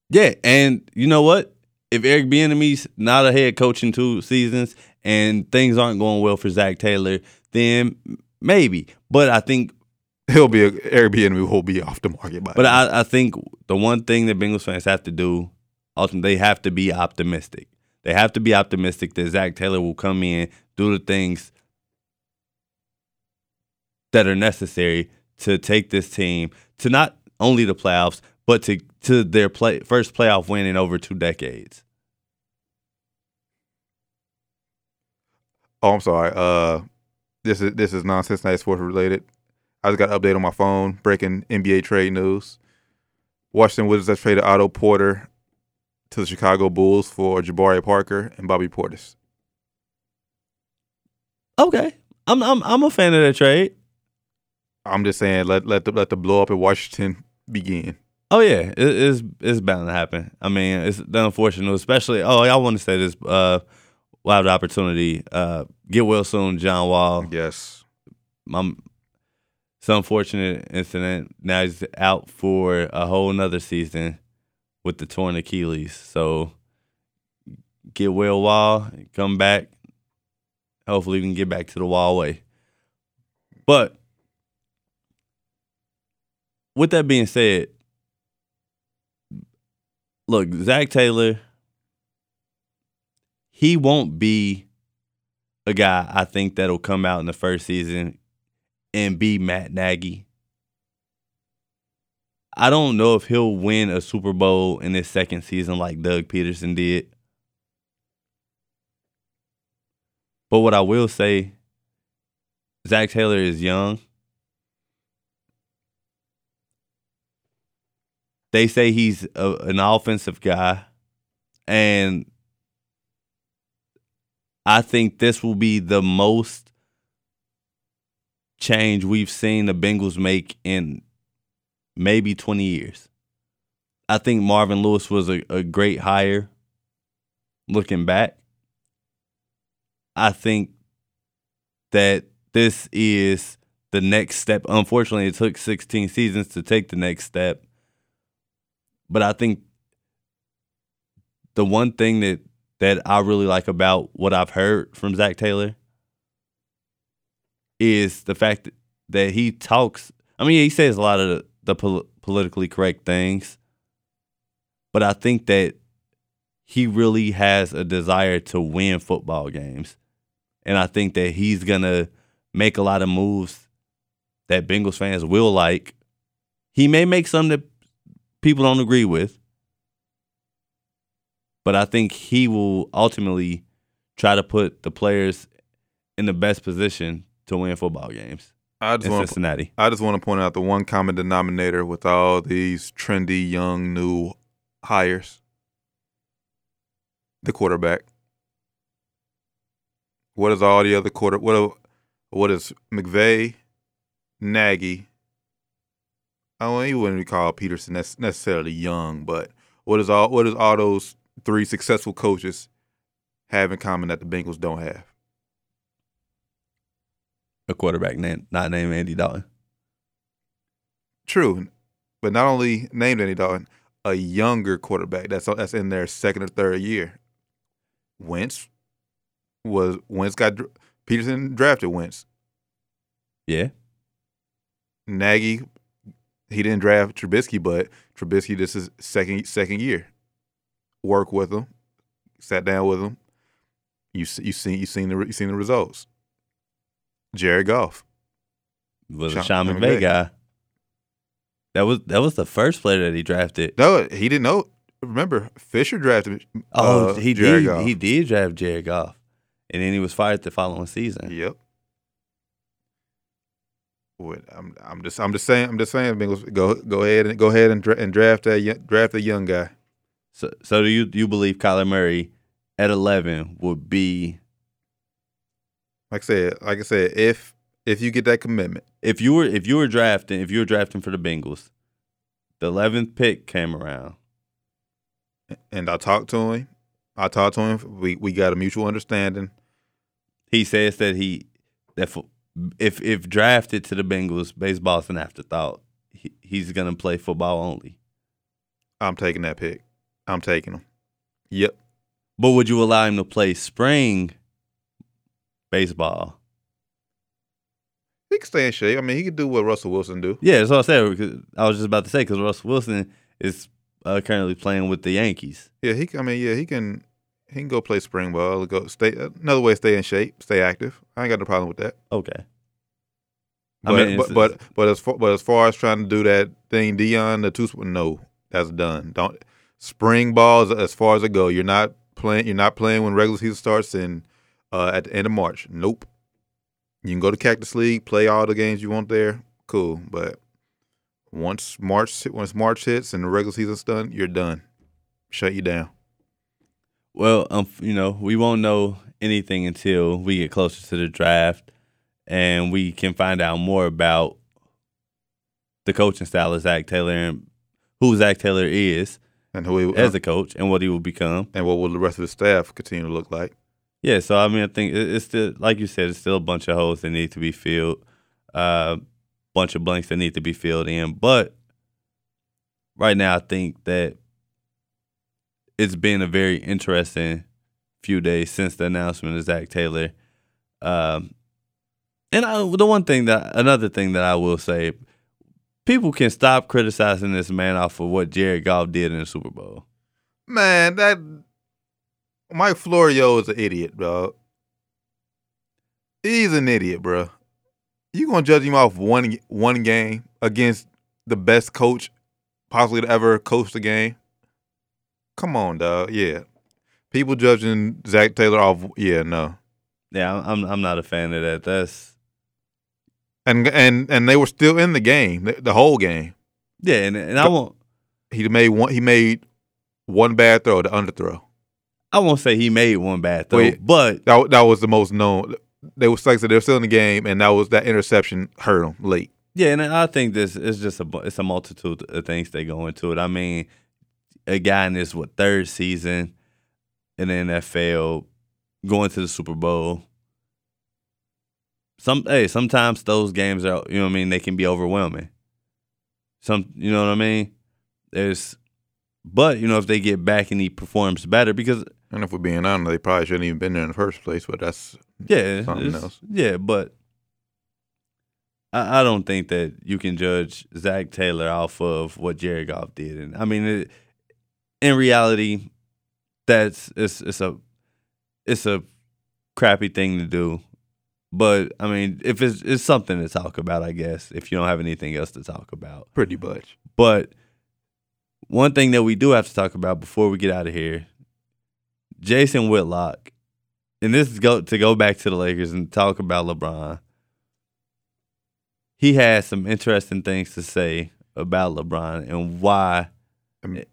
Yeah, and you know what? If Eric Bieniemy's not a head coach in two seasons and things aren't going well for Zac Taylor, then maybe. But I think he'll be a, Bieniemy will be off the market by. But I, I think the one thing that Bengals fans have to do, ultimately, they have to be optimistic. They have to be optimistic that Zac Taylor will come in, do the things that are necessary to take this team to not only the playoffs, but to to their play first playoff win in over two decades. Oh, I'm sorry. Uh, this is this is nonsense night sports related. I just got an update on my phone. Breaking NBA trade news. Washington Wizards has traded Otto Porter to the Chicago Bulls for Jabari Parker and Bobby Portis. Okay, I'm I'm I'm a fan of that trade. I'm just saying, let let the let the blow up in Washington begin. Oh yeah, it, it's it's bound to happen. I mean, it's unfortunate, especially. Oh, I want to say this. Uh, we'll have the opportunity. Uh, get well soon, John Wall. Yes, my. An unfortunate incident. Now he's out for a whole nother season with the torn Achilles. So get well, Wall. Come back. Hopefully, we can get back to the Wall way. But with that being said, look, Zac Taylor, he won't be a guy I think that'll come out in the first season and be Matt Nagy. I don't know if he'll win a Super Bowl in his second season like Doug Pederson did. But what I will say, Zac Taylor is young. They say he's a, an offensive guy. And I think this will be the most change we've seen the Bengals make in maybe 20 years. I think Marvin Lewis was a, a great hire looking back. I think that this is the next step. Unfortunately, it took 16 seasons to take the next step. But I think the one thing that that I really like about what I've heard from Zac Taylor is the fact that he talks. I mean, he says a lot of the, the pol- politically correct things, but I think that he really has a desire to win football games, and I think that he's gonna make a lot of moves that Bengals fans will like. He may make some that people don't agree with, but I think he will ultimately try to put the players in the best position to win football games. I just in want Cincinnati. To, I just want to point out the one common denominator with all these trendy, young, new hires: the quarterback. What is all the other quarter? What what is McVay, Nagy? I don't even wouldn't call Pederson necessarily young, but what is all what is all those three successful coaches have in common that the Bengals don't have? A quarterback name, not named Andy Dalton. True, but not only named Andy Dalton, a younger quarterback that's that's in their second or third year. Wentz was Wentz got Pederson drafted Wentz. Yeah. Nagy, he didn't draft Trubisky, but Trubisky this is second second year. Work with him, sat down with him. You you seen you seen the you seen the results. Jared Goff was a Sean McVay guy. That was that was the first player that he drafted. No, he didn't know. Remember, Fisher drafted. Oh, uh, he Jared did. Goff. He did draft Jared Goff, and then he was fired the following season. Yep. What, I'm, I'm just, I'm just saying, I'm just saying, Bengals, go, go ahead and go ahead and, dra- and draft that, draft a young guy. So, so do you, you believe Kyler Murray at 11 would be Like I said, like I said, if if you get that commitment, If you were if you were drafting if you were drafting for the Bengals, the eleventh pick came around. and I talked to him, I talked to him. We we got a mutual understanding. He says that he that if if drafted to the Bengals, baseball's an afterthought. He, he's gonna play football only. I'm taking that pick. I'm taking him. Yep. But would you allow him to play spring baseball? He can stay in shape. I mean, he could do what Russell Wilson do. Yeah, that's what I said. I was just about to say because Russell Wilson is uh, currently playing with the Yankees. Yeah, he. I mean, yeah, he can. He can go play spring ball. Go stay. Another way stay in shape, stay active. I ain't got no problem with that. Okay. I But mean, but, but but as far but as far as trying to do that thing, Deion, the two no, that's done. Don't spring balls as far as it go. You're not playing. You're not playing when regular season starts in uh, at the end of March. Nope. You can go to Cactus League, play all the games you want there. Cool, but once March once March hits and the regular season's done, you're done. Shut you down. Well, um, you know, we won't know anything until we get closer to the draft, and we can find out more about the coaching style of Zac Taylor and who Zac Taylor is, and who he, as a coach, and what he will become, and what will the rest of the staff continue to look like. Yeah, so I mean, I think it's still like you said, it's still a bunch of holes that need to be filled, a uh, bunch of blanks that need to be filled in. But right now, I think that it's been a very interesting few days since the announcement of Zac Taylor. Um, and I, the one thing that another thing that I will say, people can stop criticizing this man off of what Jared Goff did in the Super Bowl. Man, that Mike Florio is an idiot, bro. He's an idiot, bro. You gonna judge him off one one game against the best coach possibly to ever coach the game? Come on, dog. Yeah, people judging Zac Taylor off. Yeah, no. Yeah, I'm I'm not a fan of that. That's And and and they were still in the game, the, the whole game. Yeah, and and I won't. He made one. He made one bad throw, the underthrow. I won't say he made one bad throw, Wait, but that that was the most known. They was like they were still in the game, and that was that interception hurt them late. Yeah, and I think this is just a it's a multitude of things that go into it. I mean, a guy in his what third season in the NFL going to the Super Bowl. Some hey, sometimes those games are you know what I mean they can be overwhelming. Some you know what I mean. There's, but you know if they get back and he performs better because And if we're being honest, they probably shouldn't even been there in the first place. But that's yeah something else. Yeah, but I, I don't think that you can judge Zac Taylor off of what Jared Goff did. And I mean, it, in reality, that's it's it's a it's a crappy thing to do. But I mean, if it's it's something to talk about, I guess if you don't have anything else to talk about, Pretty much. But one thing that we do have to talk about before we get out of here, Jason Whitlock, and this is go to go back to the Lakers and talk about LeBron. He has some interesting things to say about LeBron and why. And,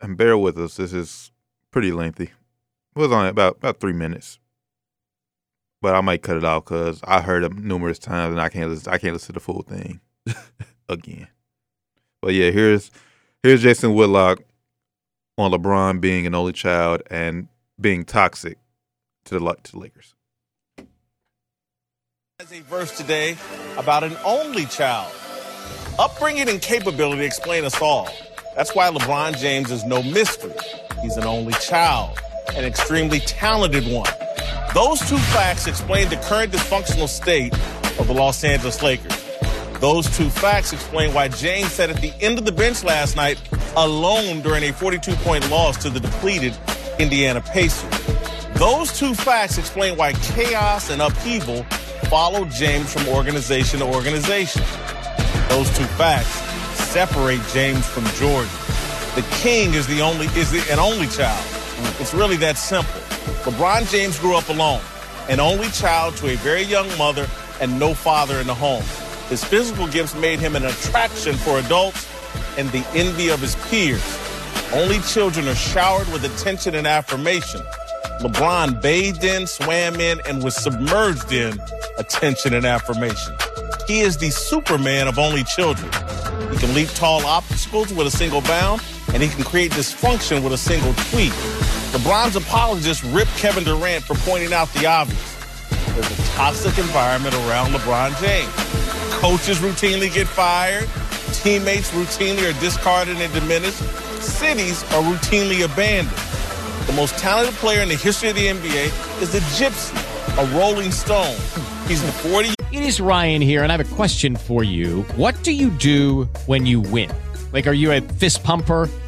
and bear with us. This is pretty lengthy. It was only about about three minutes, but I might cut it off because I heard it numerous times and I can't listen. I can't listen to the full thing [laughs] again. But yeah, here's here's Jason Whitlock on LeBron being an only child and being toxic to the to the Lakers. has a verse today about an only child. Upbringing and capability explain us all. That's why LeBron James is no mystery. He's an only child, an extremely talented one. Those two facts explain the current dysfunctional state of the Los Angeles Lakers. Those two facts explain why James sat at the end of the bench last night alone during a 42 point loss to the depleted Indiana Pacers. Those two facts explain why chaos and upheaval follow James from organization to organization. Those two facts separate James from Jordan. The king is the only is the, an only child. It's really that simple. LeBron James grew up alone, an only child to a very young mother and no father in the home. His physical gifts made him an attraction for adults and the envy of his peers. Only children are showered with attention and affirmation. LeBron bathed in, swam in, and was submerged in attention and affirmation. He is the Superman of only children. He can leap tall obstacles with a single bound, and he can create dysfunction with a single tweet. LeBron's apologists ripped Kevin Durant for pointing out the obvious. There's a toxic environment around LeBron James. Coaches routinely get fired. Teammates routinely are discarded and diminished. Cities are routinely abandoned. The most talented player in the history of the NBA is a gypsy, a rolling stone. He's the 40. It is Ryan here, and I have a question for you. What do you do when you win? Like, are you a fist pumper?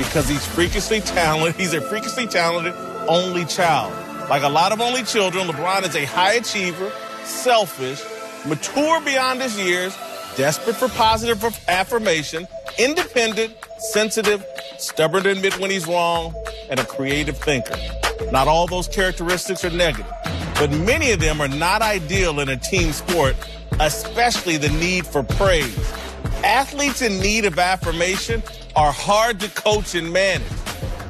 Because he's freakishly talented. He's a freakishly talented only child. Like a lot of only children, LeBron is a high achiever, selfish, mature beyond his years, desperate for positive affirmation, independent, sensitive, stubborn to admit when he's wrong, and a creative thinker. Not all those characteristics are negative, but many of them are not ideal in a team sport, especially the need for praise. Athletes in need of affirmation are hard to coach and manage.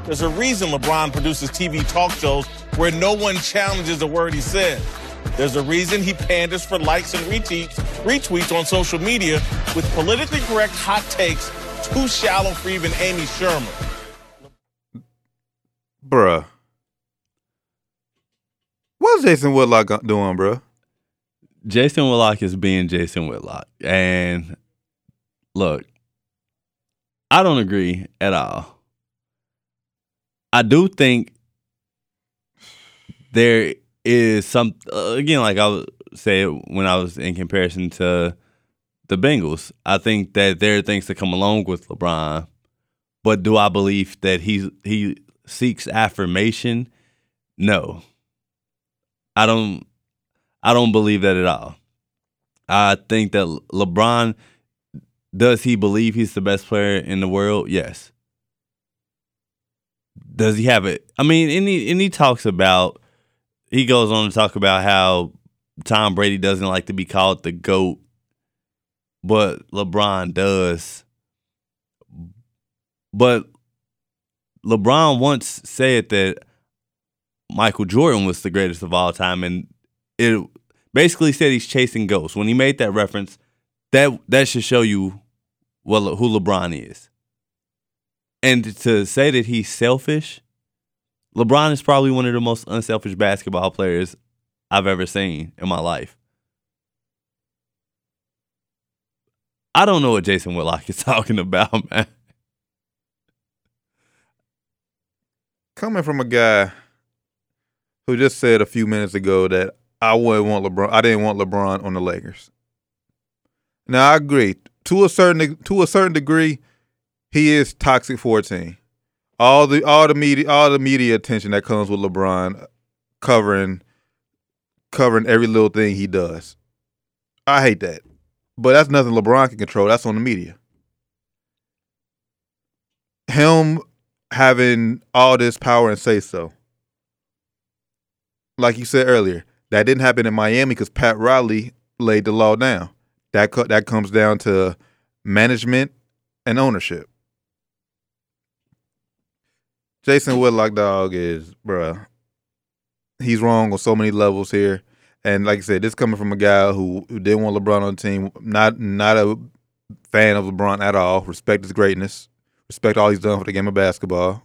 There's a reason LeBron produces TV talk shows where no one challenges a word he says. There's a reason he panders for likes and retweets, retweets on social media with politically correct hot takes too shallow for even Amy Sherman. Bruh. What's Jason Whitlock doing, bruh? Jason Whitlock is being Jason Whitlock. And look, I don't agree at all. I do think there is some uh, again, like I say when I was in comparison to the Bengals. I think that there are things that come along with LeBron, but do I believe that he he seeks affirmation? No, I don't. I don't believe that at all. I think that LeBron does he believe he's the best player in the world? Yes. Does he have it? I mean, and he, and he talks about he goes on to talk about how Tom Brady doesn't like to be called the GOAT, but LeBron does. But LeBron once said that Michael Jordan was the greatest of all time, and it basically said he's chasing ghosts. When he made that reference, that that should show you well who LeBron is. And to say that he's selfish, LeBron is probably one of the most unselfish basketball players I've ever seen in my life. I don't know what Jason Whitlock is [laughs] talking about, man. Coming from a guy who just said a few minutes ago that I wouldn't want LeBron. I didn't want LeBron on the Lakers. Now I agree to a certain to a certain degree. He is toxic team. All the all the media all the media attention that comes with LeBron covering covering every little thing he does. I hate that. But that's nothing LeBron can control. That's on the media. Him having all this power and say so. Like you said earlier, that didn't happen in Miami because Pat Riley laid the law down. That co- that comes down to management and ownership. Jason Whitlock dog, is bruh. He's wrong on so many levels here, and like I said, this coming from a guy who, who didn't want LeBron on the team. Not not a fan of LeBron at all. Respect his greatness. Respect all he's done for the game of basketball.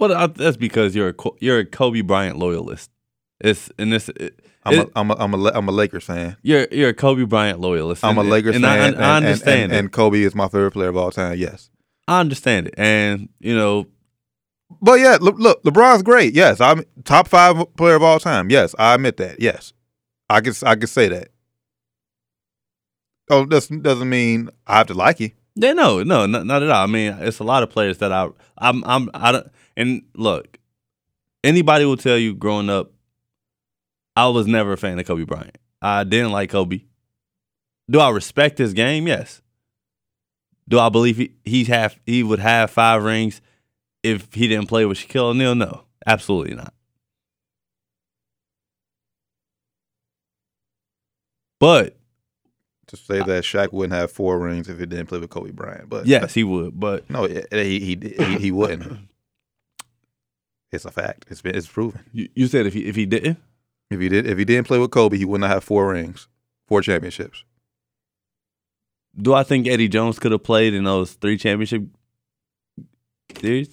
Well, that's because you're a you're a Kobe Bryant loyalist. It's and this. It, I'm a, it- I'm a, I'm a, I'm a Lakers fan. You're you're a Kobe Bryant loyalist. I'm a and- Lakers and fan. I, and, I and- understand and, it. and Kobe is my favorite player of all time. Yes, I understand it, and you know, but yeah, look, look, LeBron's great. Yes, I'm top five player of all time. Yes, I admit that. Yes, I can I can say that. Oh, that doesn't mean I have to like you. yeah, no, no, not, not at all. I mean, it's a lot of players that I, I'm, I'm, I don't. And look, anybody will tell you growing up, I was never a fan of Kobe Bryant. I didn't like Kobe. Do I respect his game? Yes. Do I believe he he's have he would have five rings if he didn't play with Shaquille O'Neal? No, absolutely not. But To say that Shaq wouldn't have four rings if he didn't play with Kobe Bryant, but yes, he would. But no, he he he, he wouldn't. [clears throat] It's a fact. It's been it's proven. You, you said if he if he didn't, if he did if he didn't play with Kobe, he would not have four rings, four championships. do I think Eddie Jones could have played in those three championship series?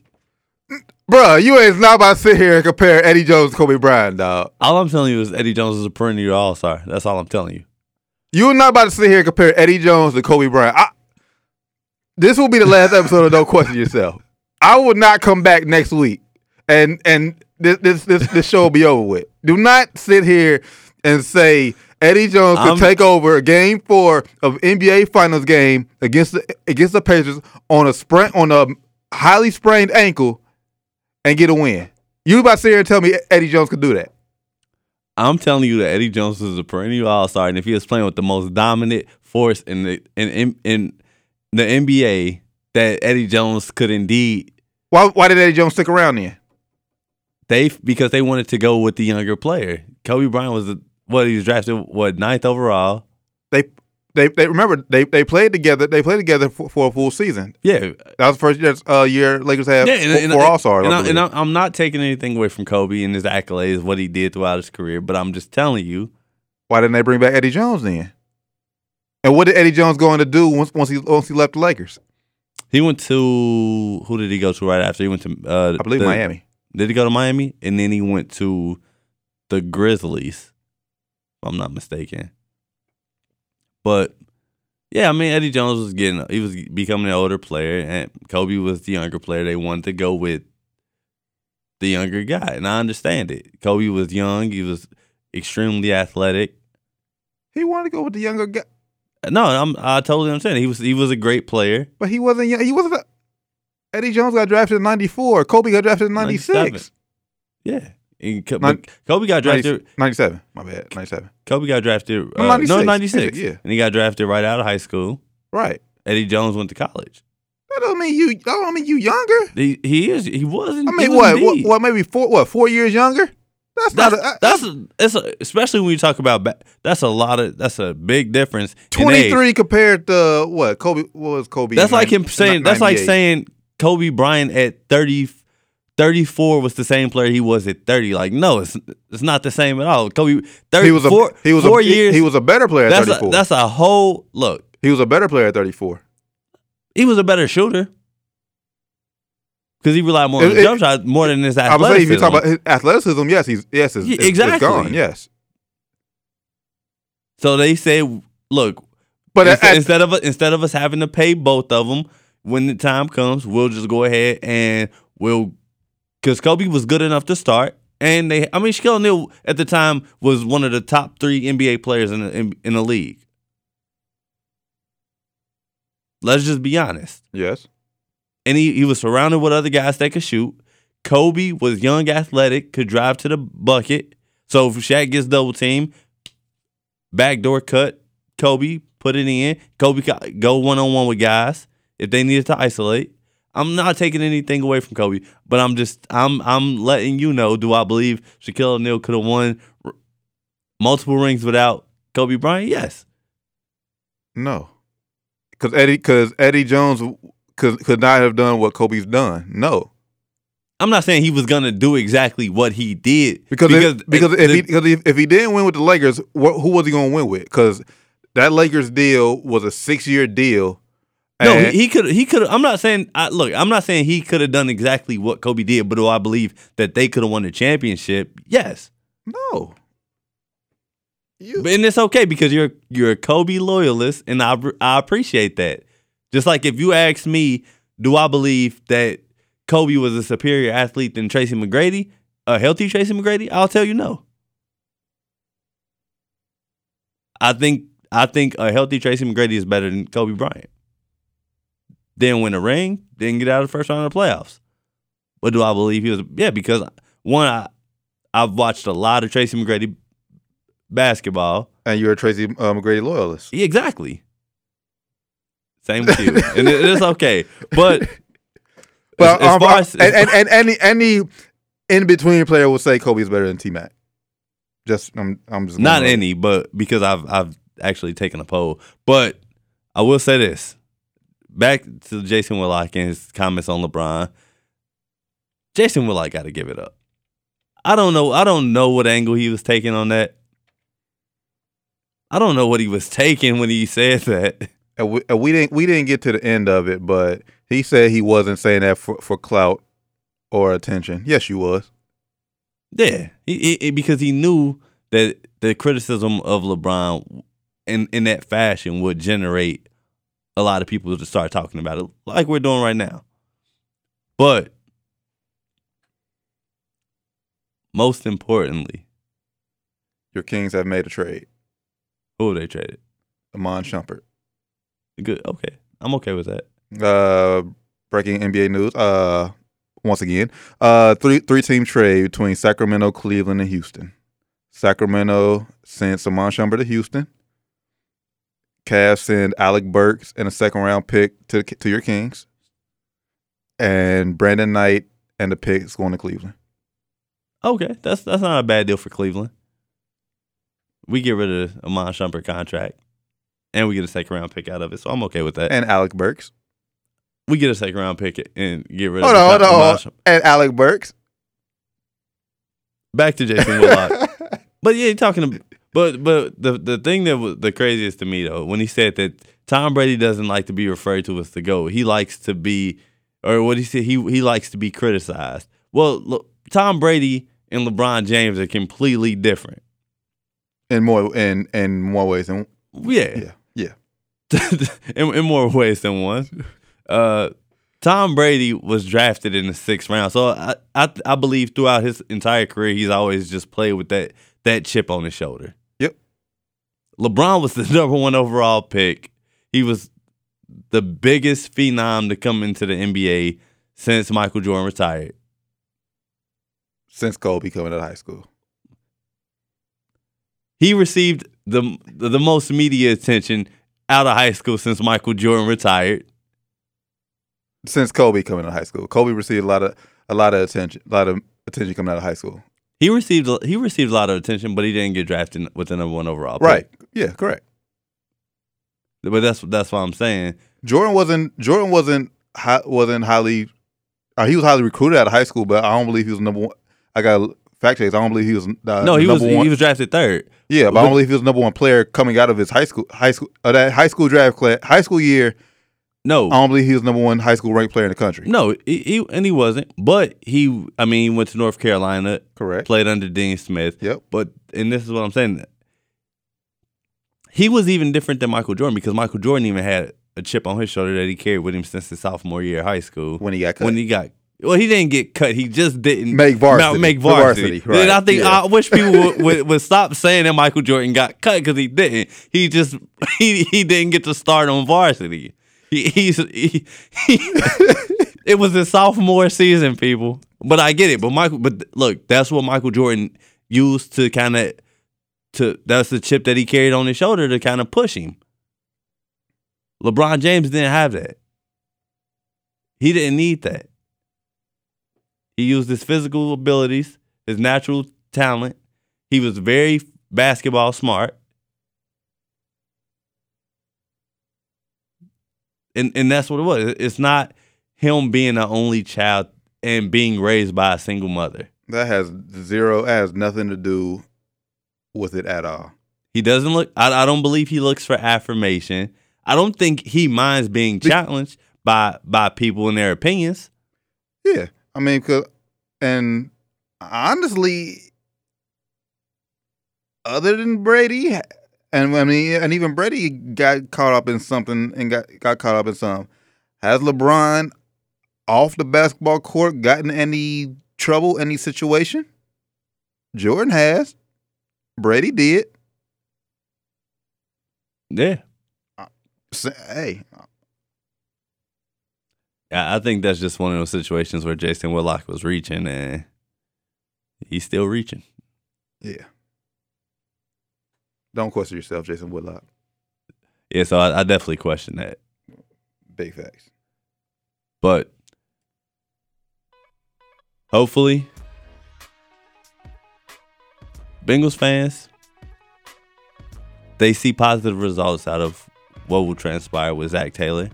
Bruh, you ain't not about to sit here and compare Eddie Jones to Kobe Bryant, dog. All I'm telling you is Eddie Jones is a perennial All Star. That's all I'm telling you. You're not about to sit here and compare Eddie Jones to Kobe Bryant. I, this will be the last episode of Don't Question Yourself. I will not come back next week, and and this this this, this show will be over with. Do not sit here and say Eddie Jones could I'm- take over a game four of NBA Finals game against the against the Pacers on a sprint on a highly sprained ankle and get a win. You about to sit here and tell me Eddie Jones could do that? I'm telling you that Eddie Jones is a perennial All Star, and if he was playing with the most dominant force in the in in, in the NBA, that Eddie Jones could indeed. Why why did Eddie Jones stick around then? They because they wanted to go with the younger player. Kobe Bryant was the, what he was drafted what ninth overall. They they they remember they they played together. They played together for, for a full season. Yeah, that was the first year, uh, year Lakers had Yeah, and, and, four All Stars. And, I, and I'm not taking anything away from Kobe and his accolades, what he did throughout his career, but I'm just telling you, Why didn't they bring back Eddie Jones then? And what did Eddie Jones going to do once once he once he left the Lakers? he went to who did he go to right after? He went to uh, I believe the- Miami. Did he go to Miami? And then he went to the Grizzlies, if I'm not mistaken. But yeah, I mean Eddie Jones was getting he was becoming an older player, and Kobe was the younger player. They wanted to go with the younger guy, and I understand it. Kobe was young, he was extremely athletic. He wanted to go with the younger guy, No, I'm I totally understand. He was he was a great player. but he wasn't. young- He wasn't. Eddie Jones got drafted in '94. Kobe got drafted in '96. Yeah. And Co- Nin- Kobe got drafted. '97. My bad. '97. Kobe got drafted. No, Uh, 96. no, 96. Yeah. And he got drafted right out of high school. Right. Eddie Jones went to college. That don't mean you. That don't mean you younger. He, he is. He wasn't. I mean, what, what? What? Maybe four. What? Four years younger? That's, That's not. A, that's a, it's a, especially when you talk about that's a lot of that's a big difference. 23 compared to what? Kobe. What was Kobe? That's like him saying. That's like saying Kobe Bryant at 30, 34 was the same player he was at thirty. Like no, it's it's not the same at all. Kobe thirty he was a four, he was four a, years. He, was a better player at that's 34. a, that's a whole look. he was a better player at 34. He was a better shooter because he relied more on It- jump shot more than his I would say if you athleticism. talk about his athleticism, yes, he's yes, it's, Yeah, it's- it's exactly. gone. Yes, So they say, look, But instead, at- instead of instead of us having to pay both of them, when the time comes, we'll just go ahead and we'll because Kobe was good enough to start, and they, I mean, Shaquille O'Neal at the time was one of the top three NBA players in the in, in the league. Let's just be honest. yes. and he, he was surrounded with other guys that could shoot. Kobe was young, athletic, could drive to the bucket. So if Shaq gets double team, backdoor cut, Kobe put it in. Kobe go one on one with guys if they needed to isolate. I'm not taking anything away from Kobe, but I'm just I'm I'm letting you know. Do I believe Shaquille O'Neal could have won r- multiple rings without Kobe Bryant? Yes. No, because Eddie because Eddie Jones could could not have done what Kobe's done. No, I'm not saying he was gonna do exactly what he did because if, because uh, if the- he because if, if he didn't win with the Lakers, wh- who was he going to win with? Because that Lakers deal was a six year deal. No, and- he, could. He could. I'm not saying. I, look, I'm not saying he could have done exactly what Kobe did, but do I believe that they could have won the championship? Yes. no. You. But and it's okay because you're you're a Kobe loyalist, and I I appreciate that. Just like if you ask me, do I believe that Kobe was a superior athlete than Tracy McGrady, a healthy Tracy McGrady? I'll tell you no. I think I think a healthy Tracy McGrady is better than Kobe Bryant. Didn't win a ring, didn't get out of the first round of the playoffs. But do I believe he was? Yeah, because one, I, I've watched a lot of Tracy McGrady basketball. And you're a Tracy uh, McGrady loyalist. Yeah, exactly. Same with you, and it, it's okay. But [laughs] Well, as, as um, far uh, as, and, and, and any any in between player will say Kobe's better than T Mac. Just I'm I'm just not any, but because I've I've actually taken a poll. But I will say this: back to Jason Whitlock and his comments on LeBron. Jason Whitlock got to give it up. I don't know. I don't know what angle he was taking on that. I don't know what he was taking when he said that. And we, and we didn't we didn't get to the end of it, but he said he wasn't saying that for, for clout or attention. Yes, you was. Yeah, he, he- he- because he knew that the criticism of LeBron in in that fashion would generate a lot of people to start talking about it, like we're doing right now. But most importantly, Your Kings have made a trade. who have they traded? Iman Shumpert. Good. Okay, I'm okay with that. Uh, breaking NBA news. Uh, once again, uh, three three team trade between Sacramento, Cleveland, and Houston. Sacramento sends Iman Shumpert to Houston. Cavs send Alec Burks and a second round pick to to your Kings. And Brandon Knight and the picks going to Cleveland. Okay, that's that's not a bad deal for Cleveland. We get rid of Iman Shumpert contract, and we get a second round pick out of it, so I'm okay with that. And Alec Burks. we get a second round pick and get rid Hold of hold on, hold on. And Alec Burks. back to Jason Whitlock. [laughs] but yeah, you're talking about, but but the the thing that was the craziest to me though, when he said that Tom Brady doesn't like to be referred to as the GOAT. He likes to be or what he said, he he likes to be criticized. Well, look, Tom Brady and LeBron James are completely different. In more in in more ways than Yeah. yeah. [laughs] in, in more ways than one. Uh, Tom Brady was drafted in the sixth round, so I, I I believe throughout his entire career, he's always just played with that that chip on his shoulder. LeBron was the [laughs] number one overall pick. He was the biggest phenom to come into the NBA since Michael Jordan retired. Since Kobe coming out of high school. He received the the most media attention out of high school since Michael Jordan retired. Since Kobe coming out of high school. Kobe received a lot of a lot of attention a lot of attention coming out of high school. He received he received a lot of attention, but he didn't get drafted with the number one overall. pick. Right. Yeah, correct. But that's that's what I'm saying. Jordan wasn't Jordan wasn't wasn't highly uh, he was highly recruited out of high school, but I don't believe he was number one. I got fact checks. I don't believe he was uh, no, he was one. he was drafted third. yeah, but I don't believe he was number one player coming out of his high school high school uh, that high school draft class high school year. No, I don't believe he was number one high school ranked player in the country. No, he, he and he wasn't. But he, I mean, he went to North Carolina. Correct. Played under Dean Smith. Yep. But and this is what I'm saying. He was even different than Michael Jordan because Michael Jordan even had a chip on his shoulder that he carried with him since his sophomore year of high school. When he got cut. When he got well, he didn't get cut. He just didn't Make varsity. make varsity, varsity. right, And I think yeah. I wish people would, would, would stop saying that Michael Jordan got cut because he didn't. He just [laughs] he he didn't get to start on varsity. He, he's he, he [laughs] it was his sophomore season, people. But I get it. But Michael, but look, that's what Michael Jordan used to kind of to. That's the chip that he carried on his shoulder to kind of push him. LeBron James didn't have that. He didn't need that. He used his physical abilities, his natural talent. He was very basketball smart. And and that's what it was. It's not him being the only child and being raised by a single mother. That has zero has nothing to do with it at all. He doesn't look I, I don't believe he looks for affirmation. I don't think he minds being challenged by by people and their opinions. Yeah, I mean, cause, and honestly, other than Brady, and I mean, and even Brady got caught up in something and got got caught up in some. Has LeBron off the basketball court gotten any trouble, any situation? Jordan has. Brady did. Yeah. Uh, so, hey, I I think that's just one of those situations where Jason Whitlock was reaching and he's still reaching. yeah. Don't question yourself, Jason Whitlock. Yeah, so I, I definitely question that. Big facts. But hopefully, Bengals fans they see positive results out of what will transpire with Zac Taylor.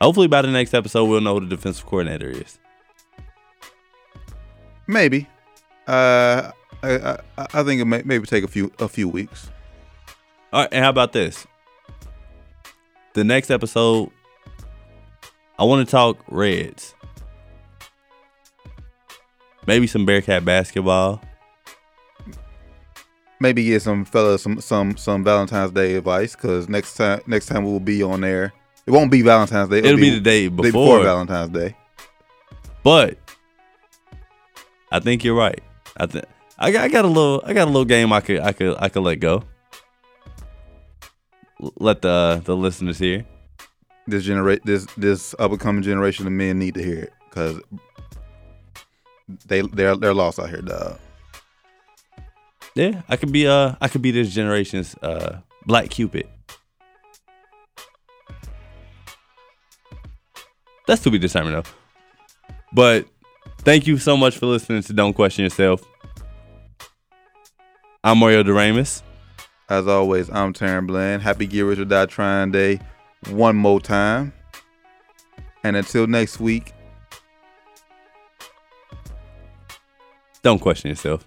Hopefully, by the next episode, we'll know who the defensive coordinator is. Maybe. Uh, I, I, I think it may maybe take a few a few weeks. All right, and how about this? The next episode, I want to talk Reds. Maybe some Bearcat basketball. Maybe get some fellas some some some Valentine's Day advice because next time next time we'll be on there. It won't be Valentine's Day. It'll, be, the day before. Valentine's Day. But I think you're right. I think I got, I got a little I got a little game I could I could I could let go. Let the the listeners hear. This generate this this up and coming generation of men need to hear it because they they're they're lost out here, dog. Yeah, I could be uh I could be this generation's uh Black Cupid. That's to be determined though. But thank you so much for listening to Don't Question Yourself. I'm Mario Doremus. As always, I'm Taryn Bland. Happy Get Rich or Die Trying Day one more time. And until next week, Don't question yourself.